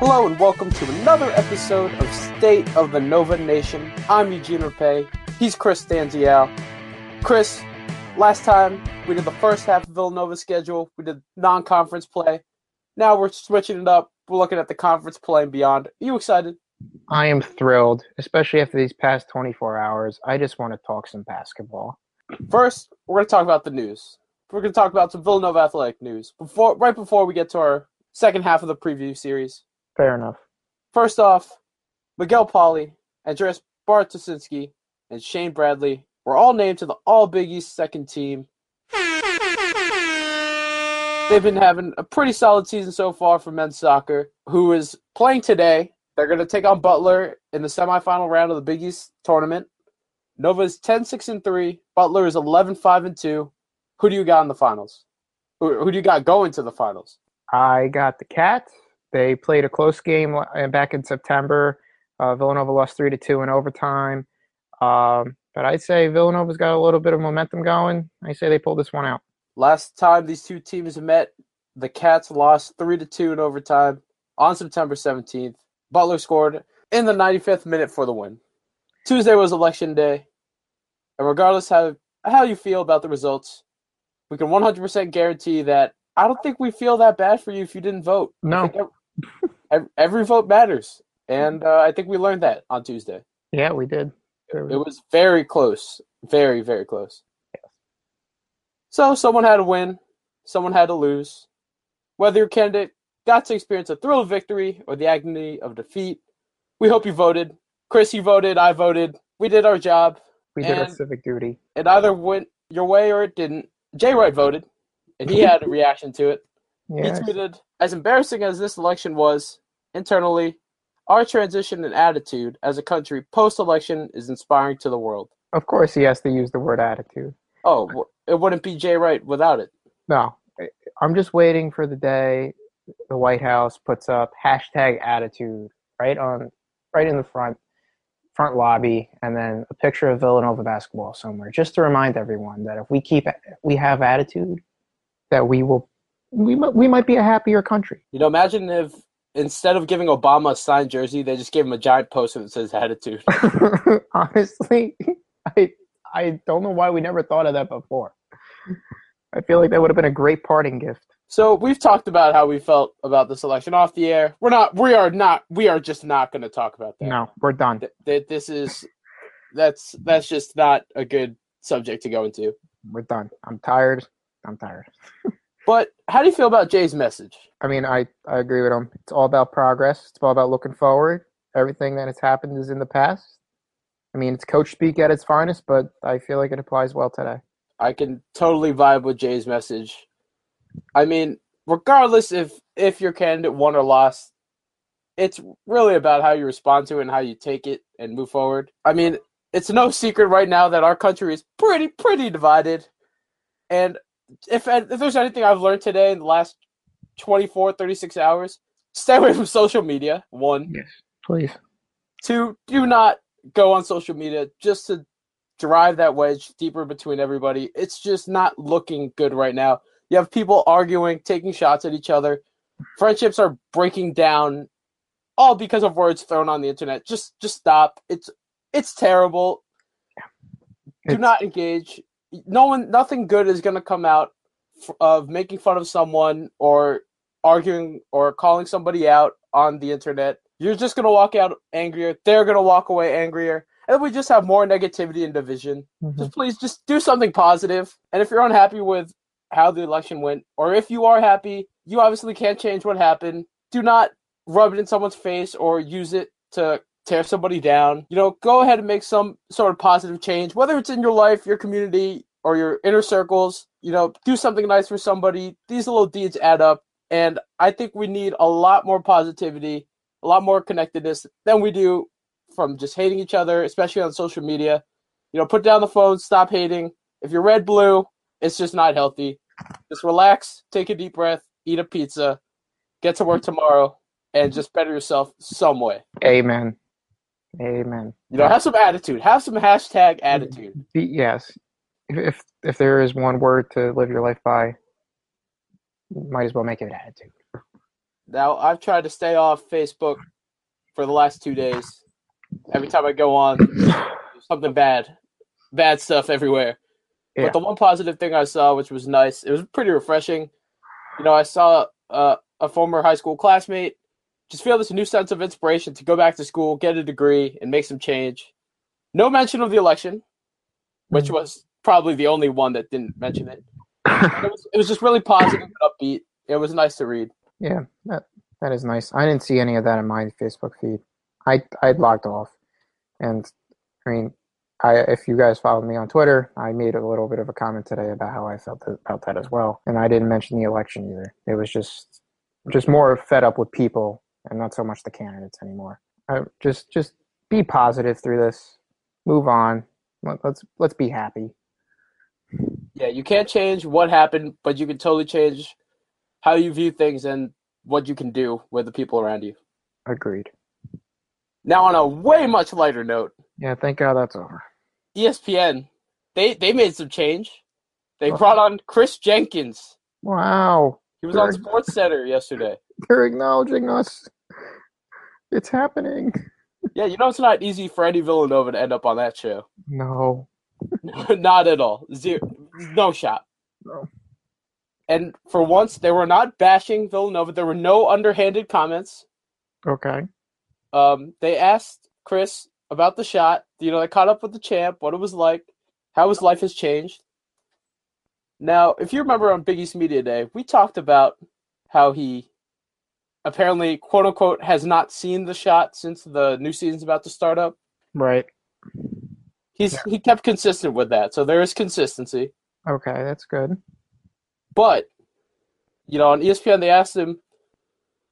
Hello and welcome to another episode of State of the Nova Nation. I'm Eugene Rapay. He's Chris Stanzial. Chris, last time we did the first half of Villanova's schedule. We did non-conference play. Now we're switching it up. We're looking at the conference play and beyond. Are you excited? I am thrilled, especially after these past 24 hours. I just want to talk some basketball. First, we're going to talk about the news. We're going to talk about some Villanova athletic news before, right before we get to our second half of the preview series. Fair enough. First off, Miguel Pauley, Andreas Bartosinski, and Shane Bradley were all named to the All Big East second team. They've been having a pretty solid season so far for men's soccer, who is playing today. They're going to take on Butler in the semifinal round of the Big East tournament. Nova is 10 6 and 3. Butler is 11 5 and 2. Who do you got in the finals? Who, who do you got going to the finals? I got the Cats. They played a close game uh, back in September. Uh, Villanova lost 3 to 2 in overtime. Um, but I'd say Villanova's got a little bit of momentum going. I say they pulled this one out. Last time these two teams met, the Cats lost 3 to 2 in overtime on September 17th. Butler scored in the 95th minute for the win. Tuesday was election day, and regardless how how you feel about the results, we can 100% guarantee that I don't think we feel that bad for you if you didn't vote. No, every, vote matters, and uh, I think we learned that on Tuesday. Yeah, we did. It was very close, very very close. So someone had to win, someone had to lose. Whether your candidate got to experience the thrill of victory or the agony of defeat, we hope you voted. Chris, you voted. I voted. We did our job. We did our civic duty. It either went your way or it didn't. Jay Wright voted, and he had a reaction to it. Yes. He tweeted, "As embarrassing as this election was internally, our transition and attitude as a country post-election is inspiring to the world." Of course, he has to use the word attitude. Oh, it wouldn't be Jay Wright without it. No, I'm just waiting for the day the White House puts up hashtag attitude right on, right in the front, front lobby, and then a picture of Villanova basketball somewhere, just to remind everyone that if we keep, we have attitude, that we will, we might, we might be a happier country. You know, imagine if instead of giving Obama a signed jersey, they just gave him a giant poster that says attitude. Honestly, I I don't know why we never thought of that before. I feel like that would have been a great parting gift. So we've talked about how we felt about the selection off the air. We're not. We are not. We are just not going to talk about that. No, we're done. Th- th- this is. That's that's just not a good subject to go into. We're done. I'm tired. I'm tired. but how do you feel about Jay's message? I mean, I I agree with him. It's all about progress. It's all about looking forward. Everything that has happened is in the past. I mean, it's coach speak at its finest, but I feel like it applies well today. I can totally vibe with Jay's message. I mean, regardless if if your candidate won or lost, it's really about how you respond to it and how you take it and move forward. I mean, it's no secret right now that our country is pretty pretty divided. And if if there's anything I've learned today in the last 24 36 hours, stay away from social media. One. Yes, please. Two, do not go on social media just to drive that wedge deeper between everybody. It's just not looking good right now. You have people arguing, taking shots at each other. Friendships are breaking down all because of words thrown on the internet. Just just stop. It's it's terrible. It's... Do not engage. No one nothing good is going to come out of making fun of someone or arguing or calling somebody out on the internet. You're just going to walk out angrier. They're going to walk away angrier and we just have more negativity and division. Mm-hmm. Just please, just do something positive. And if you're unhappy with how the election went, or if you are happy, you obviously can't change what happened. Do not rub it in someone's face or use it to tear somebody down. You know, go ahead and make some sort of positive change, whether it's in your life, your community, or your inner circles. You know, do something nice for somebody. These little deeds add up. And I think we need a lot more positivity, a lot more connectedness than we do from just hating each other, especially on social media. You know, put down the phone, stop hating. If you're red blue, it's just not healthy. Just relax, take a deep breath, eat a pizza, get to work tomorrow, and just better yourself some way. Amen. Amen. You know, have some attitude. Have some hashtag attitude. Yes. If if, if there is one word to live your life by, might as well make it attitude. Now I've tried to stay off Facebook for the last two days. Every time I go on, something bad, bad stuff everywhere. Yeah. But the one positive thing I saw, which was nice, it was pretty refreshing. You know, I saw uh, a former high school classmate just feel this new sense of inspiration to go back to school, get a degree, and make some change. No mention of the election, which Mhm. was probably the only one that didn't mention it. It was, it was just really positive and upbeat. It was nice to read. Yeah, that that is nice. I didn't see any of that in my Facebook feed. I I'd logged off, and I mean, I if you guys followed me on Twitter, I made a little bit of a comment today about how I felt about that as well, and I didn't mention the election either. It was just just more fed up with people and not so much the candidates anymore. I, just just be positive through this. Move on. Let, let's let's be happy. Yeah, you can't change what happened, but you can totally change how you view things and what you can do with the people around you. Agreed. Now, on a way much lighter note, Yeah, thank God that's over. ESPN they they made some change. They brought on Kris Jenkins. Wow, He was on Sports Center yesterday. They're acknowledging us. It's happening. Yeah, you know it's not easy for Eddie Villanova to end up on that show. No. not at all. Zero, no shot. No. And for once, they were not bashing Villanova. There were no underhanded comments. Okay. Um, they asked Kris about the shot. You know, they caught up with the champ, what it was like, how his life has changed. Now, if you remember on Big East Media Day, we talked about how he apparently, quote unquote, has not seen the shot since the new season's about to start up. Right. He's he kept consistent with that, so there is consistency. Okay, that's good. But you know, on ESPN they asked him,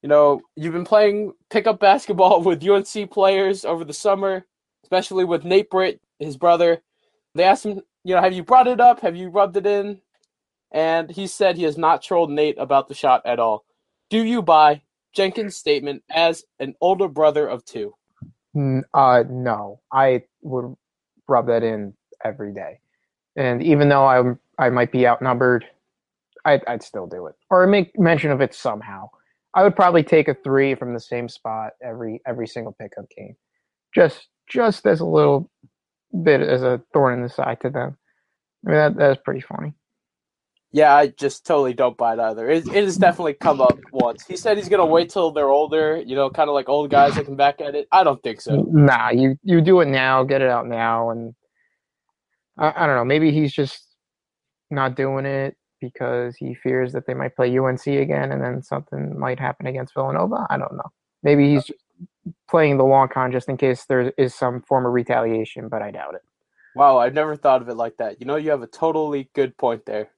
you know, you've been playing pickup basketball with UNC players over the summer, especially with Nate Britt, his brother. They asked him, you know, have you brought it up? Have you rubbed it in? And he said he has not trolled Nate about the shot at all. Do you buy Jenkins' statement as an older brother of two? Uh, no, I would rub that in every day, and even though I'm I might be outnumbered, I'd, I'd still do it or make mention of it somehow. I would probably take a three from the same spot every every single pickup game, just just as a little bit as a thorn in the side to them. I mean that that's pretty funny. Yeah, I just totally don't buy it either. It, it has definitely come up once. He said he's gonna wait till they're older, you know, kind of like old guys looking back at it. I don't think so. Nah, you you do it now, get it out now, and I, I don't know. Maybe he's just not doing it because he fears that they might play UNC again, and then something might happen against Villanova. I don't know. Maybe he's just playing the long con just in case there is some form of retaliation, but I doubt it. Wow, I've never thought of it like that. You know, you have a totally good point there.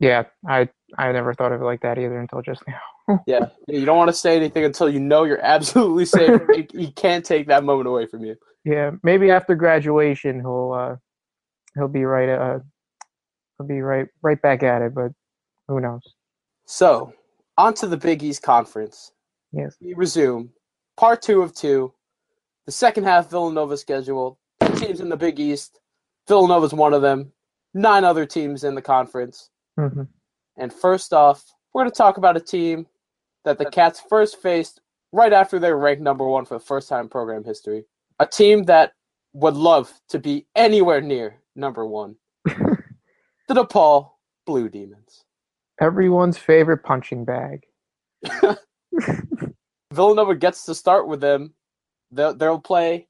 Yeah, I I never thought of it like that either until just now. Yeah, you don't want to say anything until you know you're absolutely safe. he, he can't take that moment away from you. Yeah, maybe after graduation he'll uh he'll be right uh he'll be right right back at it, but who knows? So, on to the Big East Conference. Yes. We resume part two of two. The second half Villanova schedule. Two teams in the Big East. Villanova's one of them. Nine other teams in the conference. Hmm And first off, we're going to talk about a team that the Cats first faced right after they were ranked number one for the first time in program history. A team that would love to be anywhere near number one. the DePaul Blue Demons. Everyone's favorite punching bag. Villanova gets to start with them. They'll, they'll play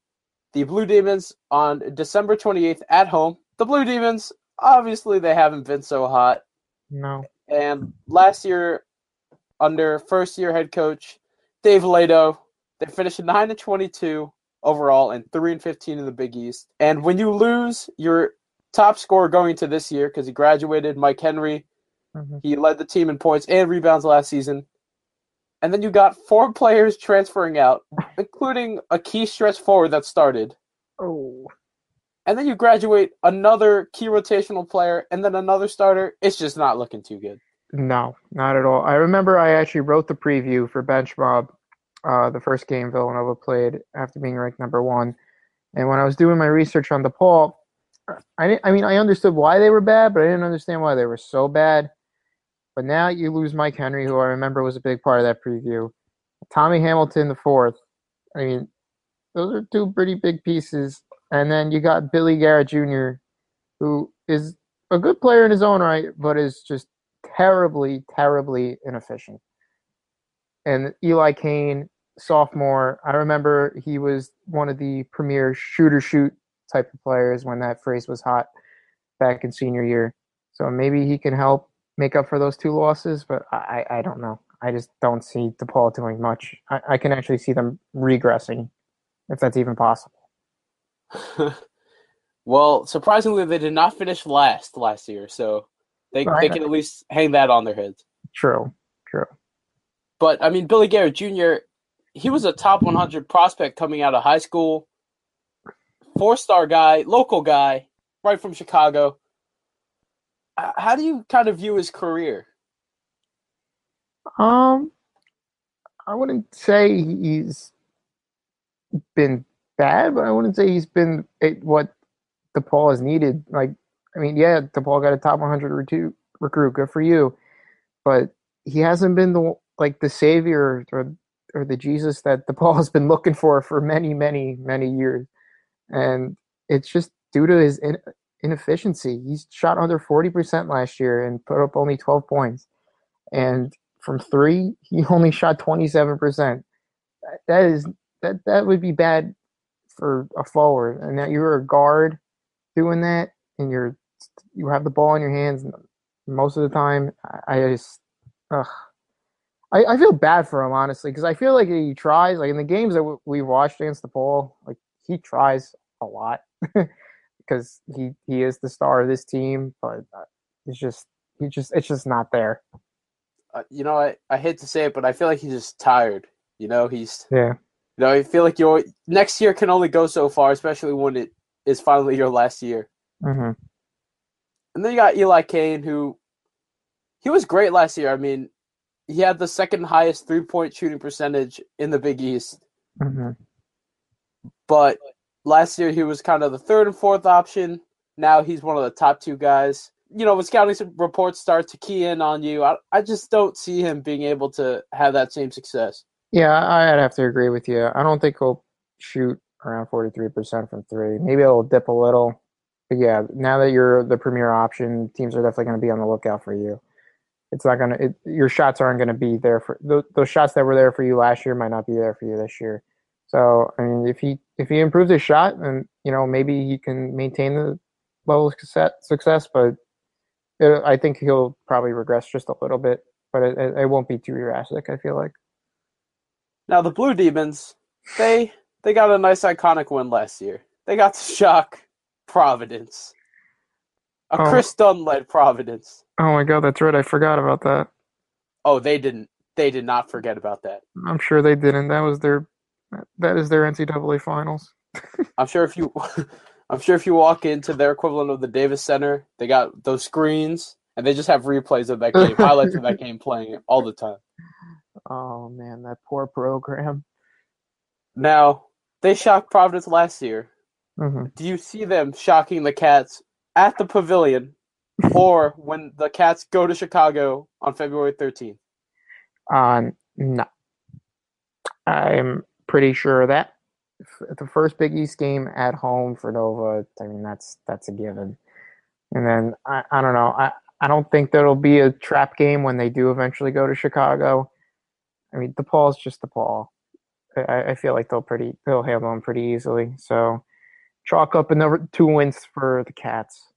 the Blue Demons on December 28th at home. The Blue Demons, obviously, they haven't been so hot. No. And last year, under first year head coach Dave Leitao, they finished 9 and 22 overall and 3 and 15 in the Big East. And when you lose your top scorer going to this year, because he graduated, Myke Henry, Mhm. he led the team in points and rebounds last season. And then you got four players transferring out, including a key stretch forward that started. Oh. And then you graduate another key rotational player and then another starter. It's just not looking too good. No, not at all. I remember I actually wrote the preview for Bench Mob, uh, the first game Villanova played after being ranked number one. And when I was doing my research on DePaul, I didn't, I mean I understood why they were bad, but I didn't understand why they were so bad. But now you lose Myke Henry, who I remember was a big part of that preview. Tommy Hamilton the fourth. I mean, those are two pretty big pieces. And then you got Billy Garrett Jr., who is a good player in his own right, but is just terribly, terribly inefficient. And Eli Cain, sophomore, I remember he was one of the premier shooter shoot type of players when that phrase was hot back in senior year. So maybe he can help make up for those two losses, but I, I don't know. I just don't see DePaul doing much. I, I can actually see them regressing, if that's even possible. well, surprisingly, they did not finish last last year, so they right. they can at least hang that on their heads. True, true. But I mean, Billy Garrett Jr. He was a top 100 prospect coming out of high school, four star guy, local guy, right from Chicago. How do you kind of view his career? Um, I wouldn't say he's been bad, but I wouldn't say he's been what DePaul has needed. Like, I mean, yeah, DePaul got a top 100 recruit. Good for you, but he hasn't been the like the savior or or the Jesus that DePaul has been looking for for many, many, many years, and it's just due to his in, inefficiency. He's shot under 40% last year and put up only 12 points, and from three, he only shot 27%. That is that that would be bad for a forward, and that you're a guard doing that, and you're you have the ball in your hands most of the time. I, I just, ugh. I, I feel bad for him honestly because I feel like he tries. Like in the games that we watched against DePaul, like he tries a lot because he he is the star of this team, but uh, it's just he just it's just not there. Uh, you know, I, I hate to say it, but I feel like he's just tired. You know, he's yeah. You know, I feel like your next year can only go so far, especially when it is finally your last year. Mm-hmm. And then you got Eli Cain, who he was great last year. I mean, he had the second highest three point shooting percentage in the Big East. Mm-hmm. But last year he was kind of the third and fourth option. Now he's one of the top two guys. You know, when scouting reports start to key in on you, I, I just don't see him being able to have that same success. Yeah, I'd have to agree with you. I don't think he'll shoot around 43% from three. Maybe it'll dip a little. But yeah, now that you're the premier option, teams are definitely going to be on the lookout for you. It's not going to, your shots aren't going to be there for, those, those shots that were there for you last year might not be there for you this year. So, I mean, if he, if he improves his shot, and, you know, maybe he can maintain the level of success, but it, I think he'll probably regress just a little bit, but it, it won't be too drastic, I feel like. Now the Blue Demons, they they got a nice iconic win last year. They got to shock Providence. A oh. Kris Dunn led Providence. Oh my god, that's right. I forgot about that. Oh, they didn't. They did not forget about that. I'm sure they didn't. That was their. That is their NCAA finals. I'm sure if you, I'm sure if you walk into their equivalent of the Davis Center, they got those screens and they just have replays of that game, highlights of that game playing all the time. Oh man, that poor program. Now they shocked Providence last year. Mm-hmm. Do you see them shocking the Cats at the Pavilion, or when the Cats go to Chicago on February thirteenth? Uh, no. I'm pretty sure of that the first Big East game at home for Nova. I mean, that's that's a given. And then I, I don't know. I, I don't think there'll be a trap game when they do eventually go to Chicago. I mean, DePaul's just DePaul. I, I feel like they'll pretty they'll handle them pretty easily. So chalk up another two wins for the Cats.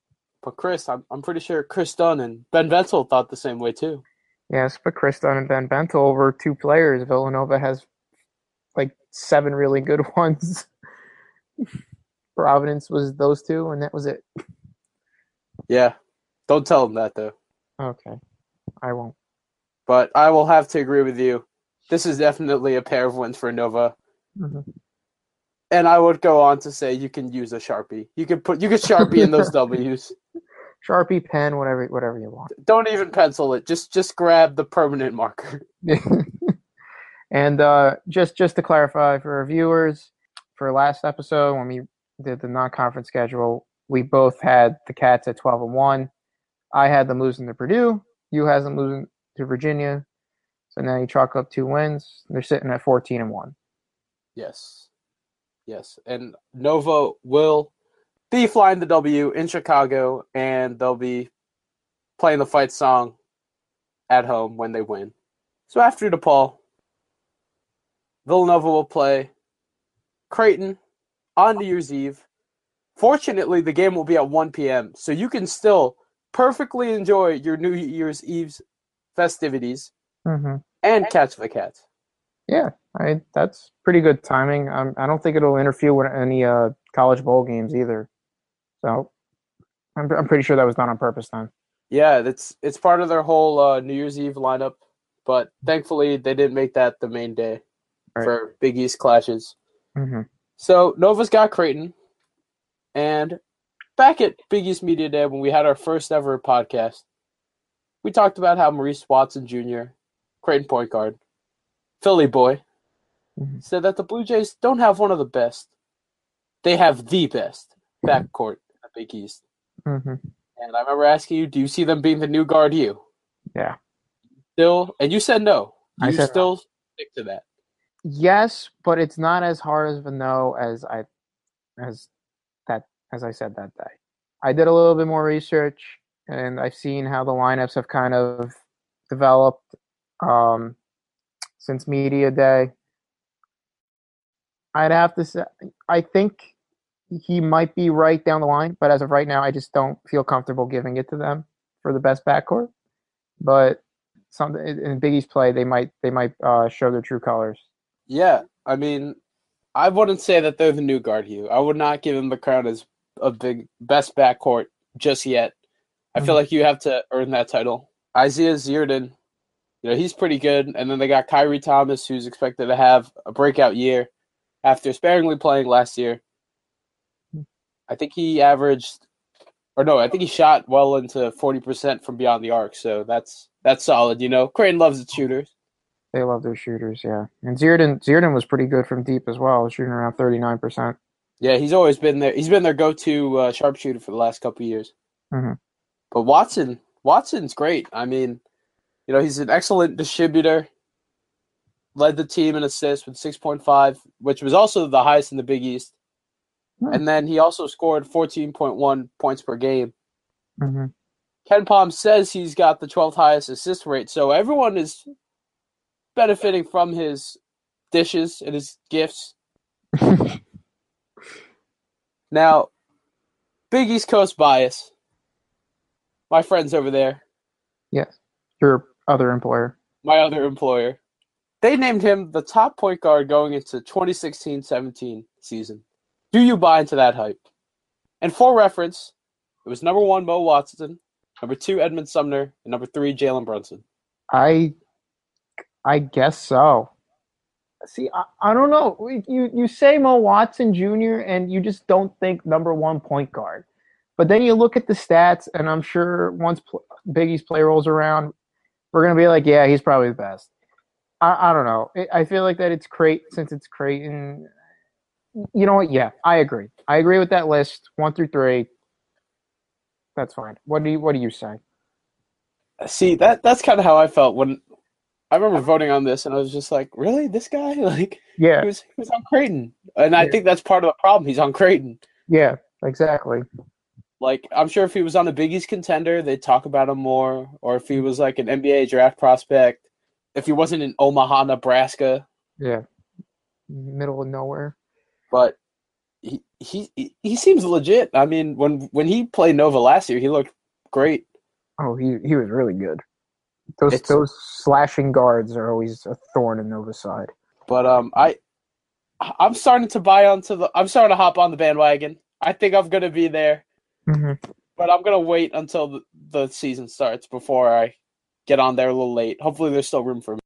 But Chris, I'm I'm pretty sure Kris Dunn and Ben Bentil thought the same way too. Yes, but Kris Dunn and Ben Bentil were two players. Villanova has like seven really good ones. Providence was those two, and that was it. Yeah, don't tell them that though. Okay, I won't. But I will have to agree with you this is definitely a pair of wins for Nova. Mm-hmm. And I would go on to say you can use a sharpie. You can put you can sharpie in those W's. Sharpie, pen, whatever whatever you want. Don't even pencil it. Just just grab the permanent marker. and uh, just just to clarify for our viewers, for last episode when we did the non-conference schedule, we both had the Cats at twelve and one. I had them losing to Purdue. You had them losing to Virginia. But now you chalk up two wins. They're sitting at 14 and one. Yes. Yes. And Nova will be flying the W in Chicago, and they'll be playing the fight song at home when they win. So after DePaul, Villanova will play Creighton on New Year's Eve. Fortunately, the game will be at 1 p.m., so you can still perfectly enjoy your New Year's Eve's festivities Mm-hmm. And catch the cats. Yeah, I that's pretty good timing. Um, I don't think it'll interfere with any uh, college bowl games either. So I'm I'm pretty sure that was done on purpose then. Yeah, it's it's part of their whole uh, New Year's Eve lineup, but thankfully they didn't make that the main day Right. for Big East clashes. Mm-hmm. So Nova's got Creighton, and back at Big East Media Day when we had our first ever podcast, we talked about how Maurice Watson Jr., Creighton point guard, Philly boy, Mhm. said that the Blue Jays don't have one of the best. They have the best backcourt in the Big East. Mm-hmm. And I remember asking you, do you see them being the new guard you? Yeah. Still, and you said no. I You said no. still stick to that. Yes, but it's not as hard of a no as I as that as I said that day. I did a little bit more research and I've seen how the lineups have kind of developed um, since media day. I'd have to say I think he might be right down the line, but as of right now, I just don't feel comfortable giving it to them for the best backcourt. But something in Biggie's play, they might they might uh, show their true colors. Yeah, I mean, I wouldn't say that they're the new guard Hugh. I would not give them the crown as a big best backcourt just yet. I feel Mhm. like you have to earn that title. Isaiah Zierden, you know, he's pretty good. And then they got Khyri Thomas, who's expected to have a breakout year after sparingly playing last year. I think he averaged, or no, I think he shot well into forty percent from beyond the arc. So that's that's solid. You know, Creighton loves its shooters. They love their shooters, yeah. And Zierden Zierden was pretty good from deep as well, shooting around thirty nine percent. Yeah, he's always been there. He's been their go-to uh, sharpshooter for the last couple of years. Mhm. But Watson, Watson's great. I mean, you know, he's an excellent distributor. Led the team in assists with six point five, which was also the highest in the Big East. Hmm. And then he also scored fourteen point one points per game. Mm-hmm. KenPom says he's got the twelfth highest assist rate, so everyone is benefiting from his dishes and his gifts. Now, big East Coast bias. My friends over there, yes. Your other employer. my other employer, they named him the top point guard going into 2016-17 season. Do you buy into that hype? And for reference, it was number one Mo Watson, number two Edmond Sumner, and number three Jalen Brunson. I I guess so. See, I, I don't know. You you say Mo Watson Jr. and you just don't think number one point guard, but then you look at the stats, and I'm sure once Biggie's play rolls around, we're gonna be like, yeah, he's probably the best. I, I don't know. I I feel like that it's Creighton since it's Creighton. You know what? Yeah, I agree. I agree with that list one through three. That's fine. What do you What do you say? Uh, see, that that's kind of how I felt when I remember voting on this, and I was just like, really, this guy? Like, Yeah, he was he was on Creighton, and I Yeah. think that's part of the problem. He's on Creighton. yeah, exactly. Like, I'm sure if he was on a Big East contender, they'd talk about him more. Or if he was like an NBA draft prospect, if he wasn't in Omaha, Nebraska, Yeah, middle of nowhere. but he he he- he seems legit. I mean, when when he played Nova last year, he looked great. Oh, he he was really good. Those It's- those slashing guards are always a thorn in Nova's side. But um, I I'm starting to buy onto the. I'm starting to hop on the bandwagon. I think I'm gonna be there, Mm-hmm. but I'm gonna wait until the, the season starts before I get on there a little late. Hopefully, there's still room for me.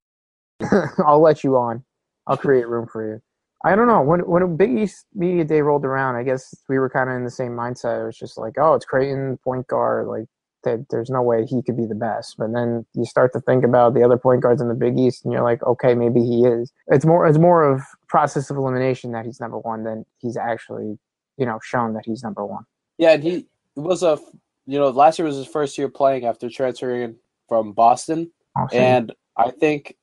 I'll let you on. I'll create room for you. I don't know when when Big East Media Day rolled around. I guess we were kind of in the same mindset. It was just like, oh, it's Creighton point guard. Like, that there's no way he could be the best. But then you start to think about the other point guards in the Big East, and you're like, okay, maybe he is. It's more it's more of process of elimination that he's number one than he's actually you know shown that he's number one. Yeah, and he it was a you know last year was his first year playing after transferring from Boston, Awesome. and I think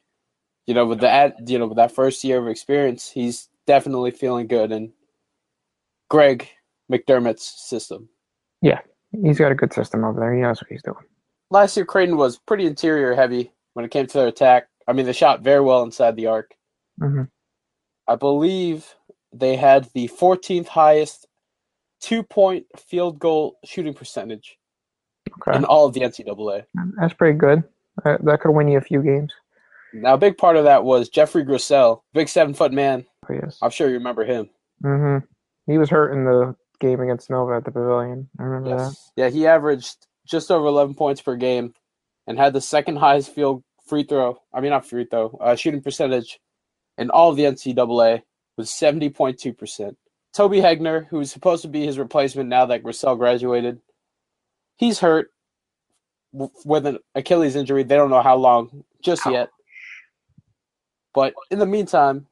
you know, with that, you know, with that first year of experience, he's definitely feeling good in Greg McDermott's system. Yeah, he's got a good system over there. He knows what he's doing. Last year, Creighton was pretty interior heavy when it came to their attack. I mean, they shot very well inside the arc. hmm I believe they had the 14th highest two point field goal shooting percentage Okay, in all of the NCAA. that's pretty good. That, could win you a few games. Now, a big part of that was Geoffrey Groselle, big seven foot man. Oh, yes. I'm sure you remember him. Mm-hmm. He was hurt in the game against Nova at the Pavilion. I remember that. Yeah, he averaged just over 11 points per game and had the second highest field free throw. I mean, not free throw, uh, shooting percentage in all of the NCAA was 70.2%. Toby Hegner, who's supposed to be his replacement now that Groselle graduated, he's hurt with an Achilles injury. They don't know how long just Ouch. yet. But in the meantime,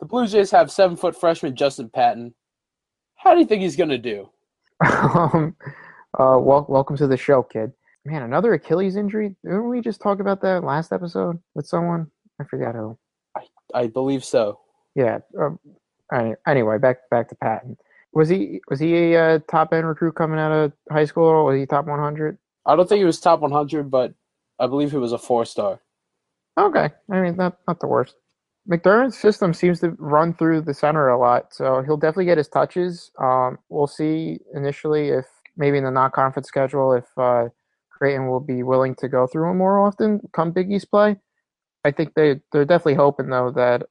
the Blue Jays have seven foot freshman Justin Patton. How do you think he's going to do? um, uh, wel- welcome to the show, kid. Man, another Achilles injury. Didn't we just talk about that last episode with someone? I forgot who. I believe so. Yeah. Um, any- anyway, back back to Patton. Was he was he a uh, top end recruit coming out of high school? Or was he top 100? I don't think he was top 100, but I believe he was a four star. Okay, I mean not not the worst. McDermott's system seems to run through the center a lot, so he'll definitely get his touches. Um, we'll see initially if maybe in the non-conference schedule if uh, Creighton will be willing to go through him more often come Big East play. I think they they're definitely hoping though that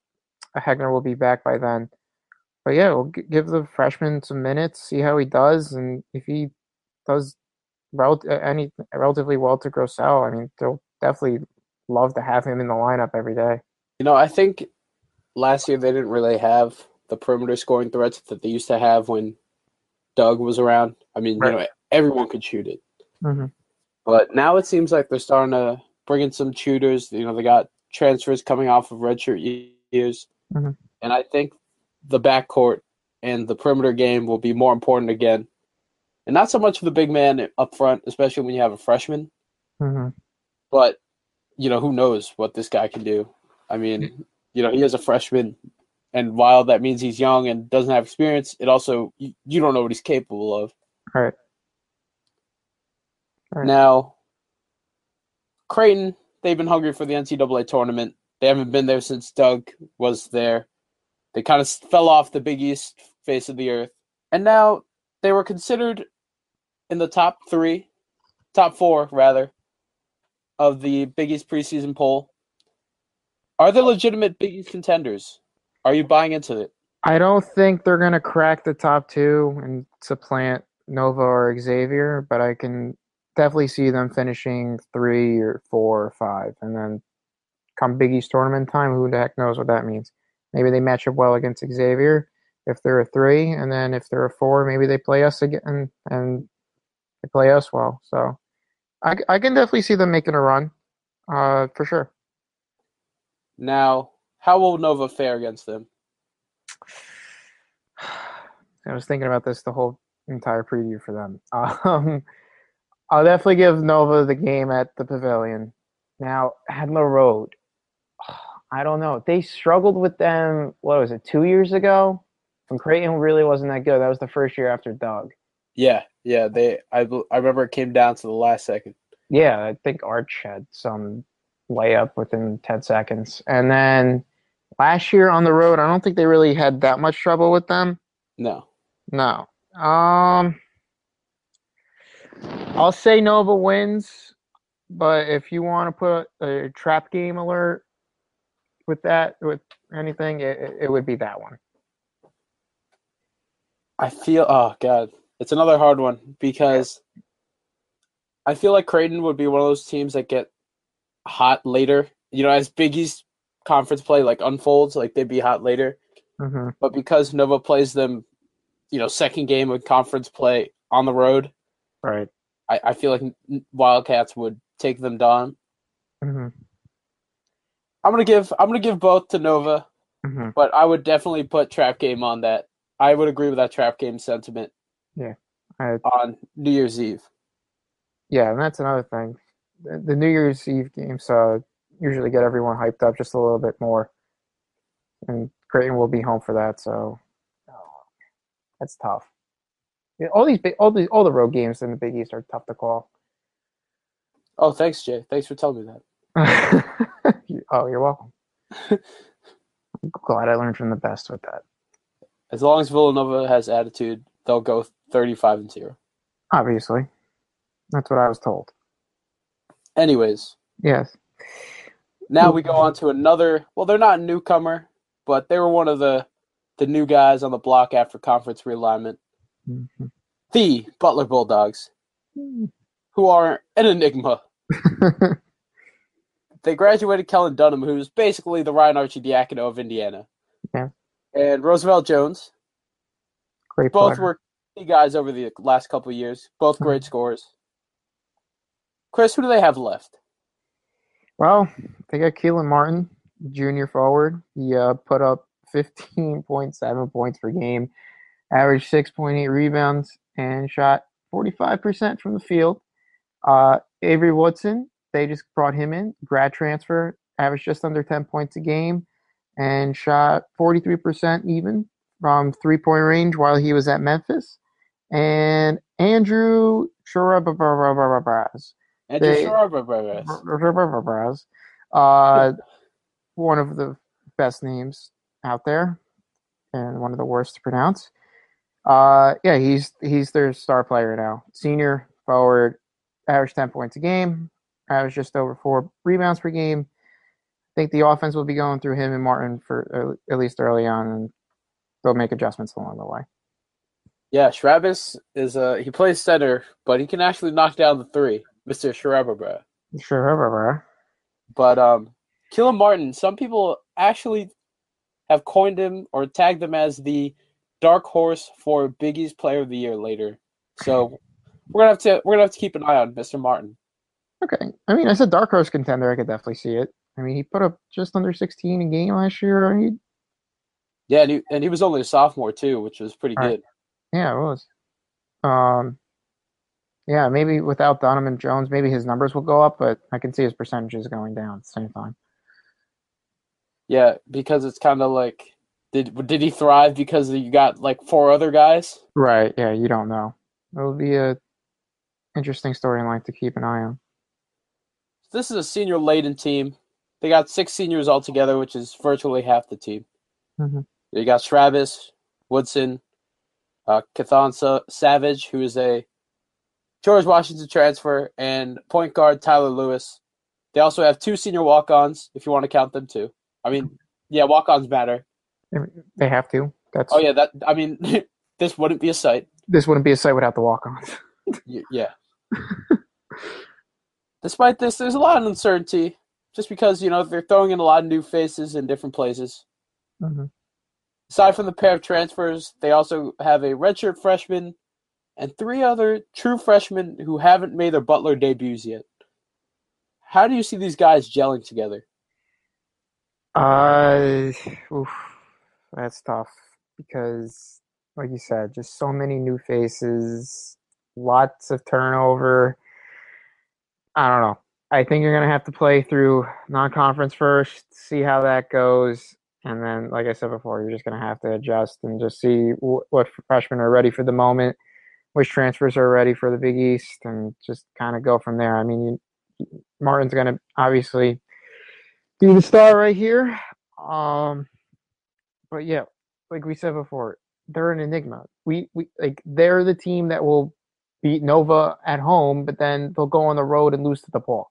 Hegner will be back by then. But yeah, we'll g- give the freshman some minutes, see how he does, and if he does rel- any relatively well to Groselle, I mean they'll definitely love to have him in the lineup every day. You know, I think last year they didn't really have the perimeter scoring threats that they used to have when Doug was around. I mean, Right. you know, everyone could shoot it. Mm-hmm. But now it seems like they're starting to bring in some shooters. You know, they got transfers coming off of redshirt ye- years. Mhm. And I think the backcourt and the perimeter game will be more important again. And not so much for the big man up front, especially when you have a freshman. Mm-hmm. But, you know, who knows what this guy can do. I mean, you know, he is a freshman. And while that means he's young and doesn't have experience, it also, you, you don't know what he's capable of. Right. Right. Now, Creighton, they've been hungry for the NCAA tournament. They haven't been there since Doug was there. They kind of fell off the Big East face of the earth. And now they were considered in the top three, top four, rather, of the Big East preseason poll. Are they legitimate Big East contenders? Are you buying into it? I don't think they're gonna crack the top two and supplant Nova or Xavier, but I can definitely see them finishing three or four or five, and then come Big East tournament time, who the heck knows what that means? Maybe they match up well against Xavier if they're a three, and then if they're a four, maybe they play us again and they play us well. So I, I can definitely see them making a run, uh, for sure. Now, how will Nova fare against them? I was thinking about this the whole entire preview for them. Um, I'll definitely give Nova the game at the Pavilion. Now, Adler Road, I don't know. They struggled with them, what was it, two years ago? When Creighton really wasn't that good. That was the first year after Doug. Yeah, yeah. They, I, I remember it came down to the last second. Yeah, I think Arch had some layup within 10 seconds. And then last year on the road, I don't think they really had that much trouble with them. No. No. Um I'll say Nova wins, but if you want to put a trap game alert with that with anything, it, it- would be that one. I feel oh god, it's another hard one because I feel like Creighton would be one of those teams that get hot later. You know, as Big East conference play like unfolds, like they'd be hot later. hmm But because Nova plays them, you know, second game of conference play on the road, Right. I, I feel like Wildcats would take them down. hmm I'm gonna give I'm gonna give both to Nova, hmm but I would definitely put trap game on that. I would agree with that trap game sentiment I, on New Year's Eve. yeah, and that's another thing. The, the New Year's Eve games, uh, usually get everyone hyped up just a little bit more. And Creighton will be home for that, so oh, that's tough. Yeah, all these big, all the all the road games in the Big East are tough to call. Oh, thanks, Jay. Thanks for telling me that. oh, you're welcome. I'm glad I learned from the best with that. As long as Villanova has attitude, they'll go 35 and 0. Obviously. That's what I was told. Anyways, Yes. now we go on to another. Well, they're not a newcomer, but they were one of the the new guys on the block after conference realignment. Mhm. The Butler Bulldogs, who are an enigma. They graduated Kellen Dunham, who's basically the Ryan Arcidiacono of Indiana. Yeah. And Roosevelt Jones. Great Both player. were key guys over the last couple of years. Both great scorers. Chris, who do they have left? Well, they got Kelan Martin, junior forward. He uh, put up 15.7 points per game, averaged 6.8 rebounds, and shot 45% from the field. Uh, Avery Woodson, they just brought him in, grad transfer, averaged just under 10 points a game, and shot 43% even from three point range while he was at Memphis. And Andrew Churabababababaz, Andrew Schwarber. uh, one of the best names out there, and one of the worst to pronounce. Uh, yeah, he's he's their star player now. Senior forward, average ten points a game, average just over four rebounds per game. I think the offense will be going through him and Martin for uh, at least early on, and they'll make adjustments along the way. Yeah, Schrabbis is uh he plays center, but he can actually knock down the three, Mr. Schraber. Sure, But um Kelan Martin, some people actually have coined him or tagged him as the dark horse for Biggie's Player of the Year later. So we're gonna have to we're gonna have to keep an eye on Mr. Martin. Okay. I mean, as a dark horse contender, I could definitely see it. I mean, he put up just under 16 a game last year. He, Yeah, and he, and he was only a sophomore too, which was pretty Right. good. yeah, it was. Um, yeah, maybe without Donovan Jones, maybe his numbers will go up, but I can see his percentages going down at the same time. Yeah, because it's kind of like did did he thrive because you got like four other guys? Right. Yeah, you don't know. It'll be a interesting storyline to keep an eye on. This is a senior laden team. They got six seniors altogether, which is virtually half the team. Mhm. You got Travis, Woodson, uh, Kethan Savage, who is a George Washington transfer, and point guard Tyler Lewis. They also have two senior walk-ons, if you want to count them too. I mean, yeah, walk-ons matter. They have to. That's Oh yeah, that I mean, this wouldn't be a sight. this wouldn't be a site without the walk-ons. Yeah. Despite this, there's a lot of uncertainty, just because you know they're throwing in a lot of new faces in different places. Mhm. Aside from the pair of transfers, they also have a redshirt freshman and three other true freshmen who haven't made their Butler debuts yet. How do you see these guys gelling together? Uh, oof, that's tough because, like you said, just so many new faces, lots of turnover. I don't know. I think you're gonna have to play through non-conference first, see how that goes, and then, like I said before, you're just gonna have to adjust and just see wh- what freshmen are ready for the moment, which transfers are ready for the Big East, and just kind of go from there. I mean, you, Martin's gonna obviously be the star right here. Um, but yeah, like we said before, they're an enigma. We we like they're the team that will beat Nova at home, but then they'll go on the road and lose to DePaul.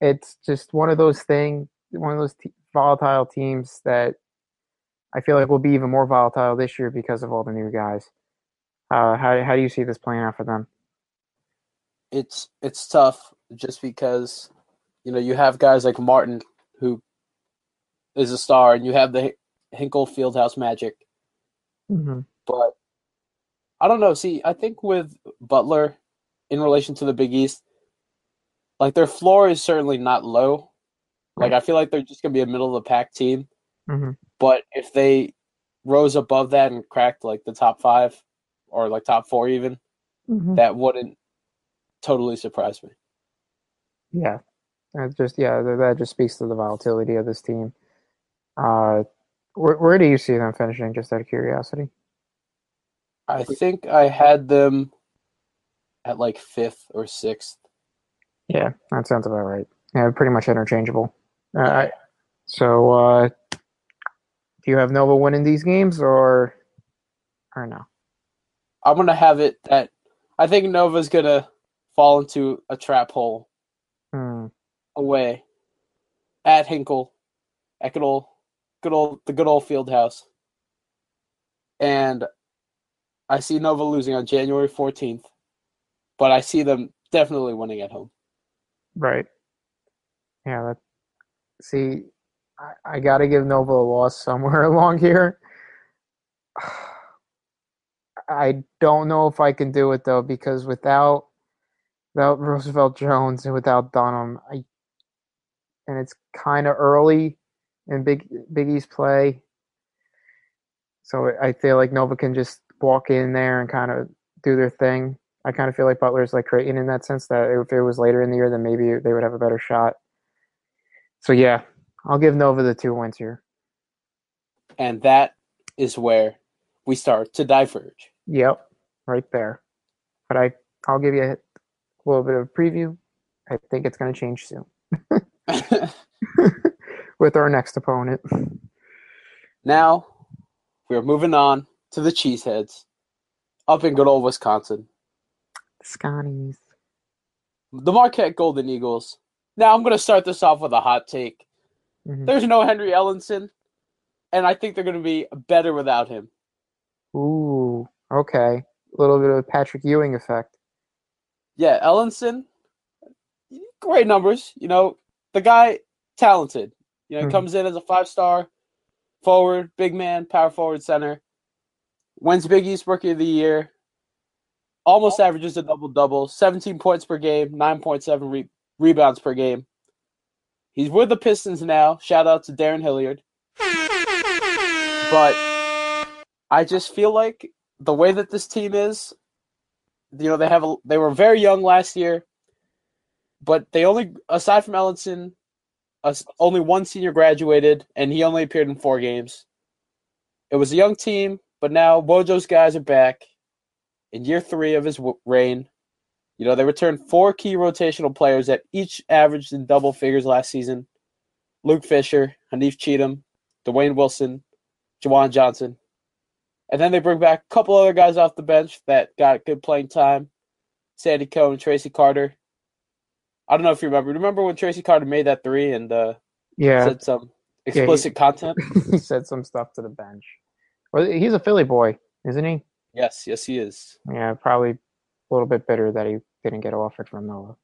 It's just one of those things, one of those te- volatile teams that I feel like will be even more volatile this year because of all the new guys. Uh, how how do you see this playing out for them? It's it's tough just because you know you have guys like Martin who is a star, and you have the Hinkle Fieldhouse Magic. Mm-hmm. but I don't know. See, I think with Butler in relation to the Big East, like their floor is certainly not low. Like I feel like they're just gonna be a middle of the pack team. Mhm. But if they rose above that and cracked like the top five or like top four even, Mm-hmm. that wouldn't totally surprise me. Yeah, That just yeah, that, that just speaks to the volatility of this team. Uh, where, where do you see them finishing? Just out of curiosity. I think I had them at like fifth or sixth. Yeah, that sounds about right. Yeah, pretty much interchangeable. Uh, so, uh, do you have Nova winning these games or or no? I'm gonna have it that I think Nova's gonna fall into a trap hole Hmm. away at Hinkle, at good old, good old, the good old field house. And I see Nova losing on January 14th, but I see them definitely winning at home. Right. Yeah. That. See, I, I got to give Nova a loss somewhere along here. I don't know if I can do it though because without without Roosevelt Jones and without Dunham, I and it's kind of early in Big Big East play, so I feel like Nova can just walk in there and kind of do their thing. I kind of feel like Butler's like Creighton in that sense that if it was later in the year, then maybe they would have a better shot. So yeah, I'll give Nova the two wins here. And that is where we start to diverge. Yep, right there. But I, I'll give you a little bit of a preview. I think it's going to change soon with our next opponent. now we're moving on to the Cheeseheads up in good old Wisconsin. Scotties. The Marquette Golden Eagles. Now I'm going to start this off with a hot take. Mhm. There's no Henry Ellenson, and I think they're going to be better without him. Ooh, okay. A little bit of a Patrick Ewing effect. Yeah, Ellenson, great numbers. You know, the guy talented. You know, he Mhm. comes in as a five star forward, big man, power forward center. Wins Big East Rookie of the Year. Almost oh. averages a double double, 17 points per game, 9.7 re- rebounds per game. He's with the Pistons now. Shout out to Darrun Hilliard. But I just feel like the way that this team is, you know, they have a, they were very young last year, but they only aside from Ellenson, only one senior graduated, and he only appeared in four games. It was a young team, but now Wojo's guys are back in year three of his w- reign. You know, they returned four key rotational players that each averaged in double figures last season. Luke Fischer, Haanif Cheatham, Duane Wilson, JaJuan Johnson. And then they bring back a couple other guys off the bench that got good playing time. Sandy Coe and Traci Carter. I don't know if you remember. Remember when Traci Carter made that three and uh, Yeah, said some explicit content? he said some stuff to the bench. Well, he's a Philly boy, isn't he? Yes, yes, he is. Yeah, probably a little bit bitter that he didn't get offered from Nova.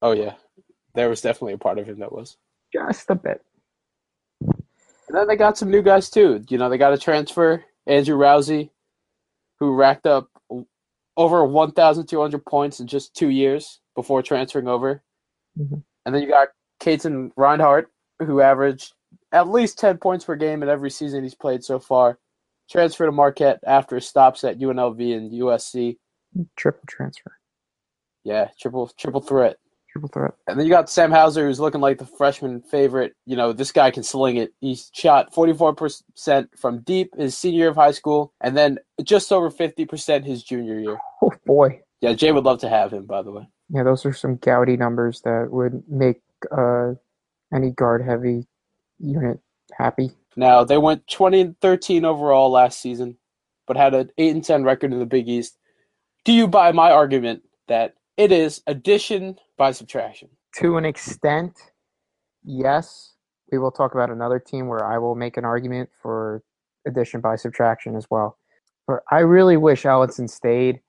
Oh yeah, there was definitely a part of him that was. Just a bit. And then they got some new guys too. You know, they got a transfer, Andrew Rowsey, who racked up over 1,200 points in just two years before transferring over. Mhm. And then you got Katin Reinhardt, who averaged at least 10 points per game in every season he's played so far. Transferred to Marquette after stops at UNLV and USC. Triple transfer. Yeah, triple triple threat. Triple threat. And then you got Sam Hauser, who's looking like the freshman favorite. You know, this guy can sling it. He shot 44% from deep his senior year of high school, and then just over 50% his junior year. Oh boy. Yeah, Jay would love to have him, by the way. Yeah, those are some gaudy numbers that would make uh, any guard heavy unit happy. Now, they went 20 and 13 overall last season, but had an 8 and 10 record in the Big East. Do you buy my argument that it is addition by subtraction? To an extent, yes. We will talk about another team where I will make an argument for addition by subtraction as well. But I really wish Ellenson stayed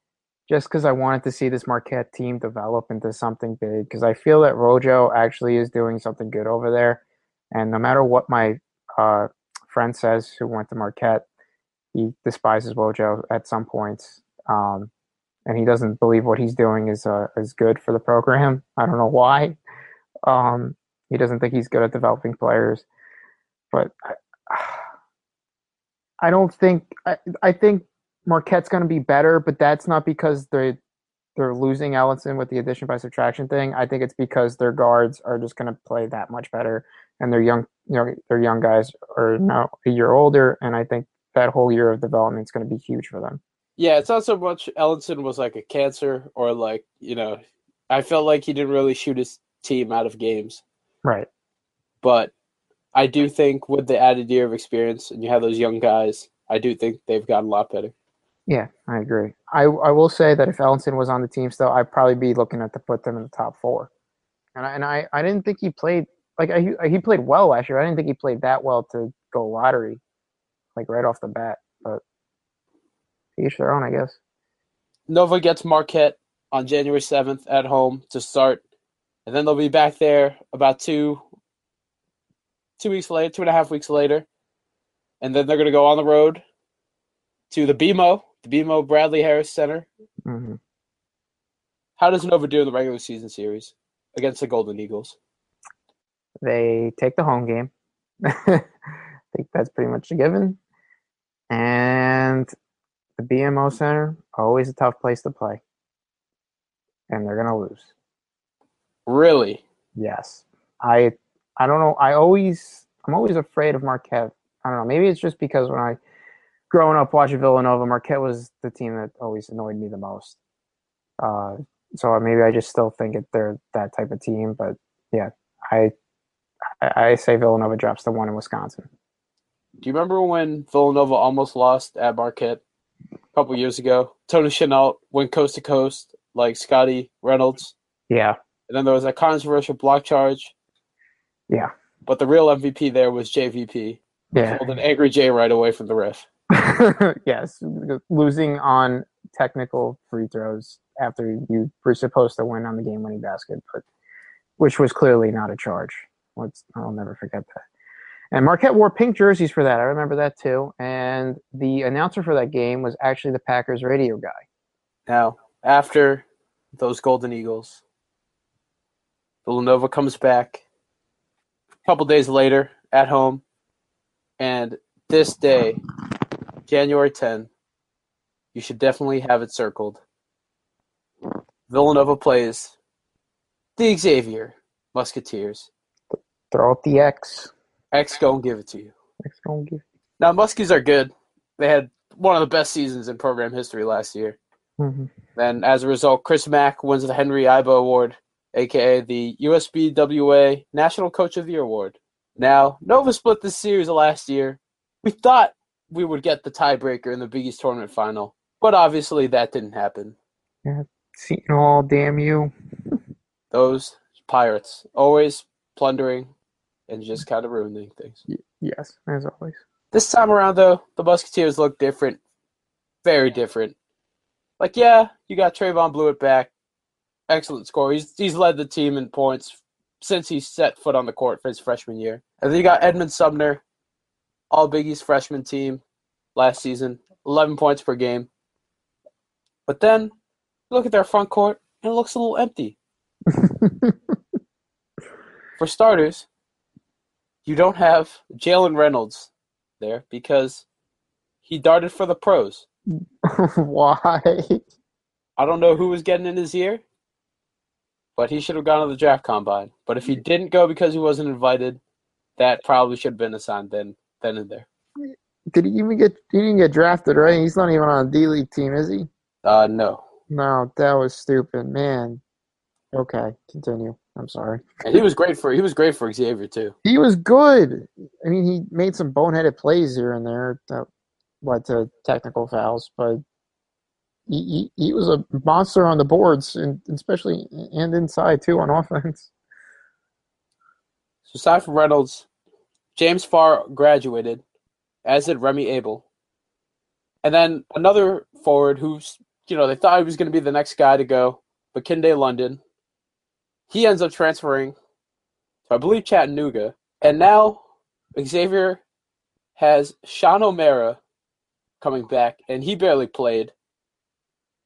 just because I wanted to see this Marquette team develop into something big because I feel that Wojo actually is doing something good over there. And no matter what my uh, friend says who went to Marquette, he despises Wojo at some points. Um, and he doesn't believe what he's doing is uh, is good for the program. I don't know why. Um, he doesn't think he's good at developing players, but I, I don't think I, I think Marquette's going to be better, but that's not because they they're losing Ellenson with the addition by subtraction thing. I think it's because their guards are just going to play that much better, and their young, you know, their young guys are now a year older, and I think that whole year of development is going to be huge for them. Yeah, it's not so much Ellenson was like a cancer or like you know, I felt like he didn't really shoot his team out of games, Right. but I do think with the added year of experience and you have those young guys, I do think they've gotten a lot better. Yeah, I agree. I I will say that if Ellenson was on the team still, I'd probably be looking at to put them in the top four. And I, and I, I didn't think he played like I, he played well last year. I didn't think he played that well to go lottery, like right off the bat. But each their own, I guess. Nova gets Marquette on January 7th at home to start, and then they'll be back there about two two weeks later, two and a half weeks later, and then they're going to go on the road to the BMO, the BMO Bradley Harris Center. hmm How does Nova do in the regular season series against the Golden Eagles? They take the home game. I think that's pretty much a given. And the BMO Center, always a tough place to play. And they're gonna lose. Really? Yes. I I don't know. I always I'm always afraid of Marquette. I don't know. Maybe it's just because when I growing up watching Villanova, Marquette was the team that always annoyed me the most. Uh, so maybe I just still think that they're that type of team. But yeah, I I, I say Villanova drops the one in Wisconsin. Do you remember when Villanova almost lost at Marquette a couple years ago? Tony Chennault went coast to coast like Scottie Reynolds, Yeah, and then there was a controversial block charge. yeah, But the real MVP there was JVP. yeah. Pulled an angry J right away from the ref. yes, losing on technical free throws after you were supposed to win on the game-winning basket, but which was clearly not a charge. Let's, I'll never forget that. And Marquette wore pink jerseys for that. I remember that too. And the announcer for that game was actually the Packers radio guy. Now, after those Golden Eagles, Villanova comes back a couple days later at home, and this day, January 10, you should definitely have it circled. Villanova plays the Xavier Musketeers. Throw up the X. X go and give it to you. X gonna give. Now, Muskies are good. They had one of the best seasons in program history last year. Mhm. Then, as a result, Chris Mack wins the Henry Iba Award, aka the USBWA National Coach of the Year Award. Now, Nova split this series last year. We thought we would get the tiebreaker in the Big East tournament final, but obviously that didn't happen. Yeah, Seton Hall, damn you. Those Pirates always plundering and just kind of ruining things. Yes, as always. This time around, though, the Musketeers look different. Very different. Like, yeah, you got Trevon Bluiett back. Excellent score. He's, he's led the team in points since he set foot on the court for his freshman year. And then you got Edmond Sumner, all Big East freshman team last season, 11 points per game. But then, look at their front court, and it looks a little empty. For starters, you don't have Jalen Reynolds there because he darted for the pros. Why? I don't know who was getting in his ear, but he should have gone to the draft combine. But if he didn't go because he wasn't invited, that probably should have been assigned then, then and there. Did he even get? He didn't get drafted, right? He's not even on a D League team, is he? Uh, no, No, that was stupid, man. Okay, continue. I'm sorry. and he was great for he was great for Xavier too. He was good. I mean, he made some boneheaded plays here and there that led to technical fouls, but he, he, he was a monster on the boards, and especially and inside too on offense. So aside from Reynolds, James Farr graduated, as did Remy Abell, and then another forward who's you know they thought he was going to be the next guy to go, but Kinde London. He ends up transferring to I believe Chattanooga, and now Xavier has Sean O'Mara coming back, and he barely played.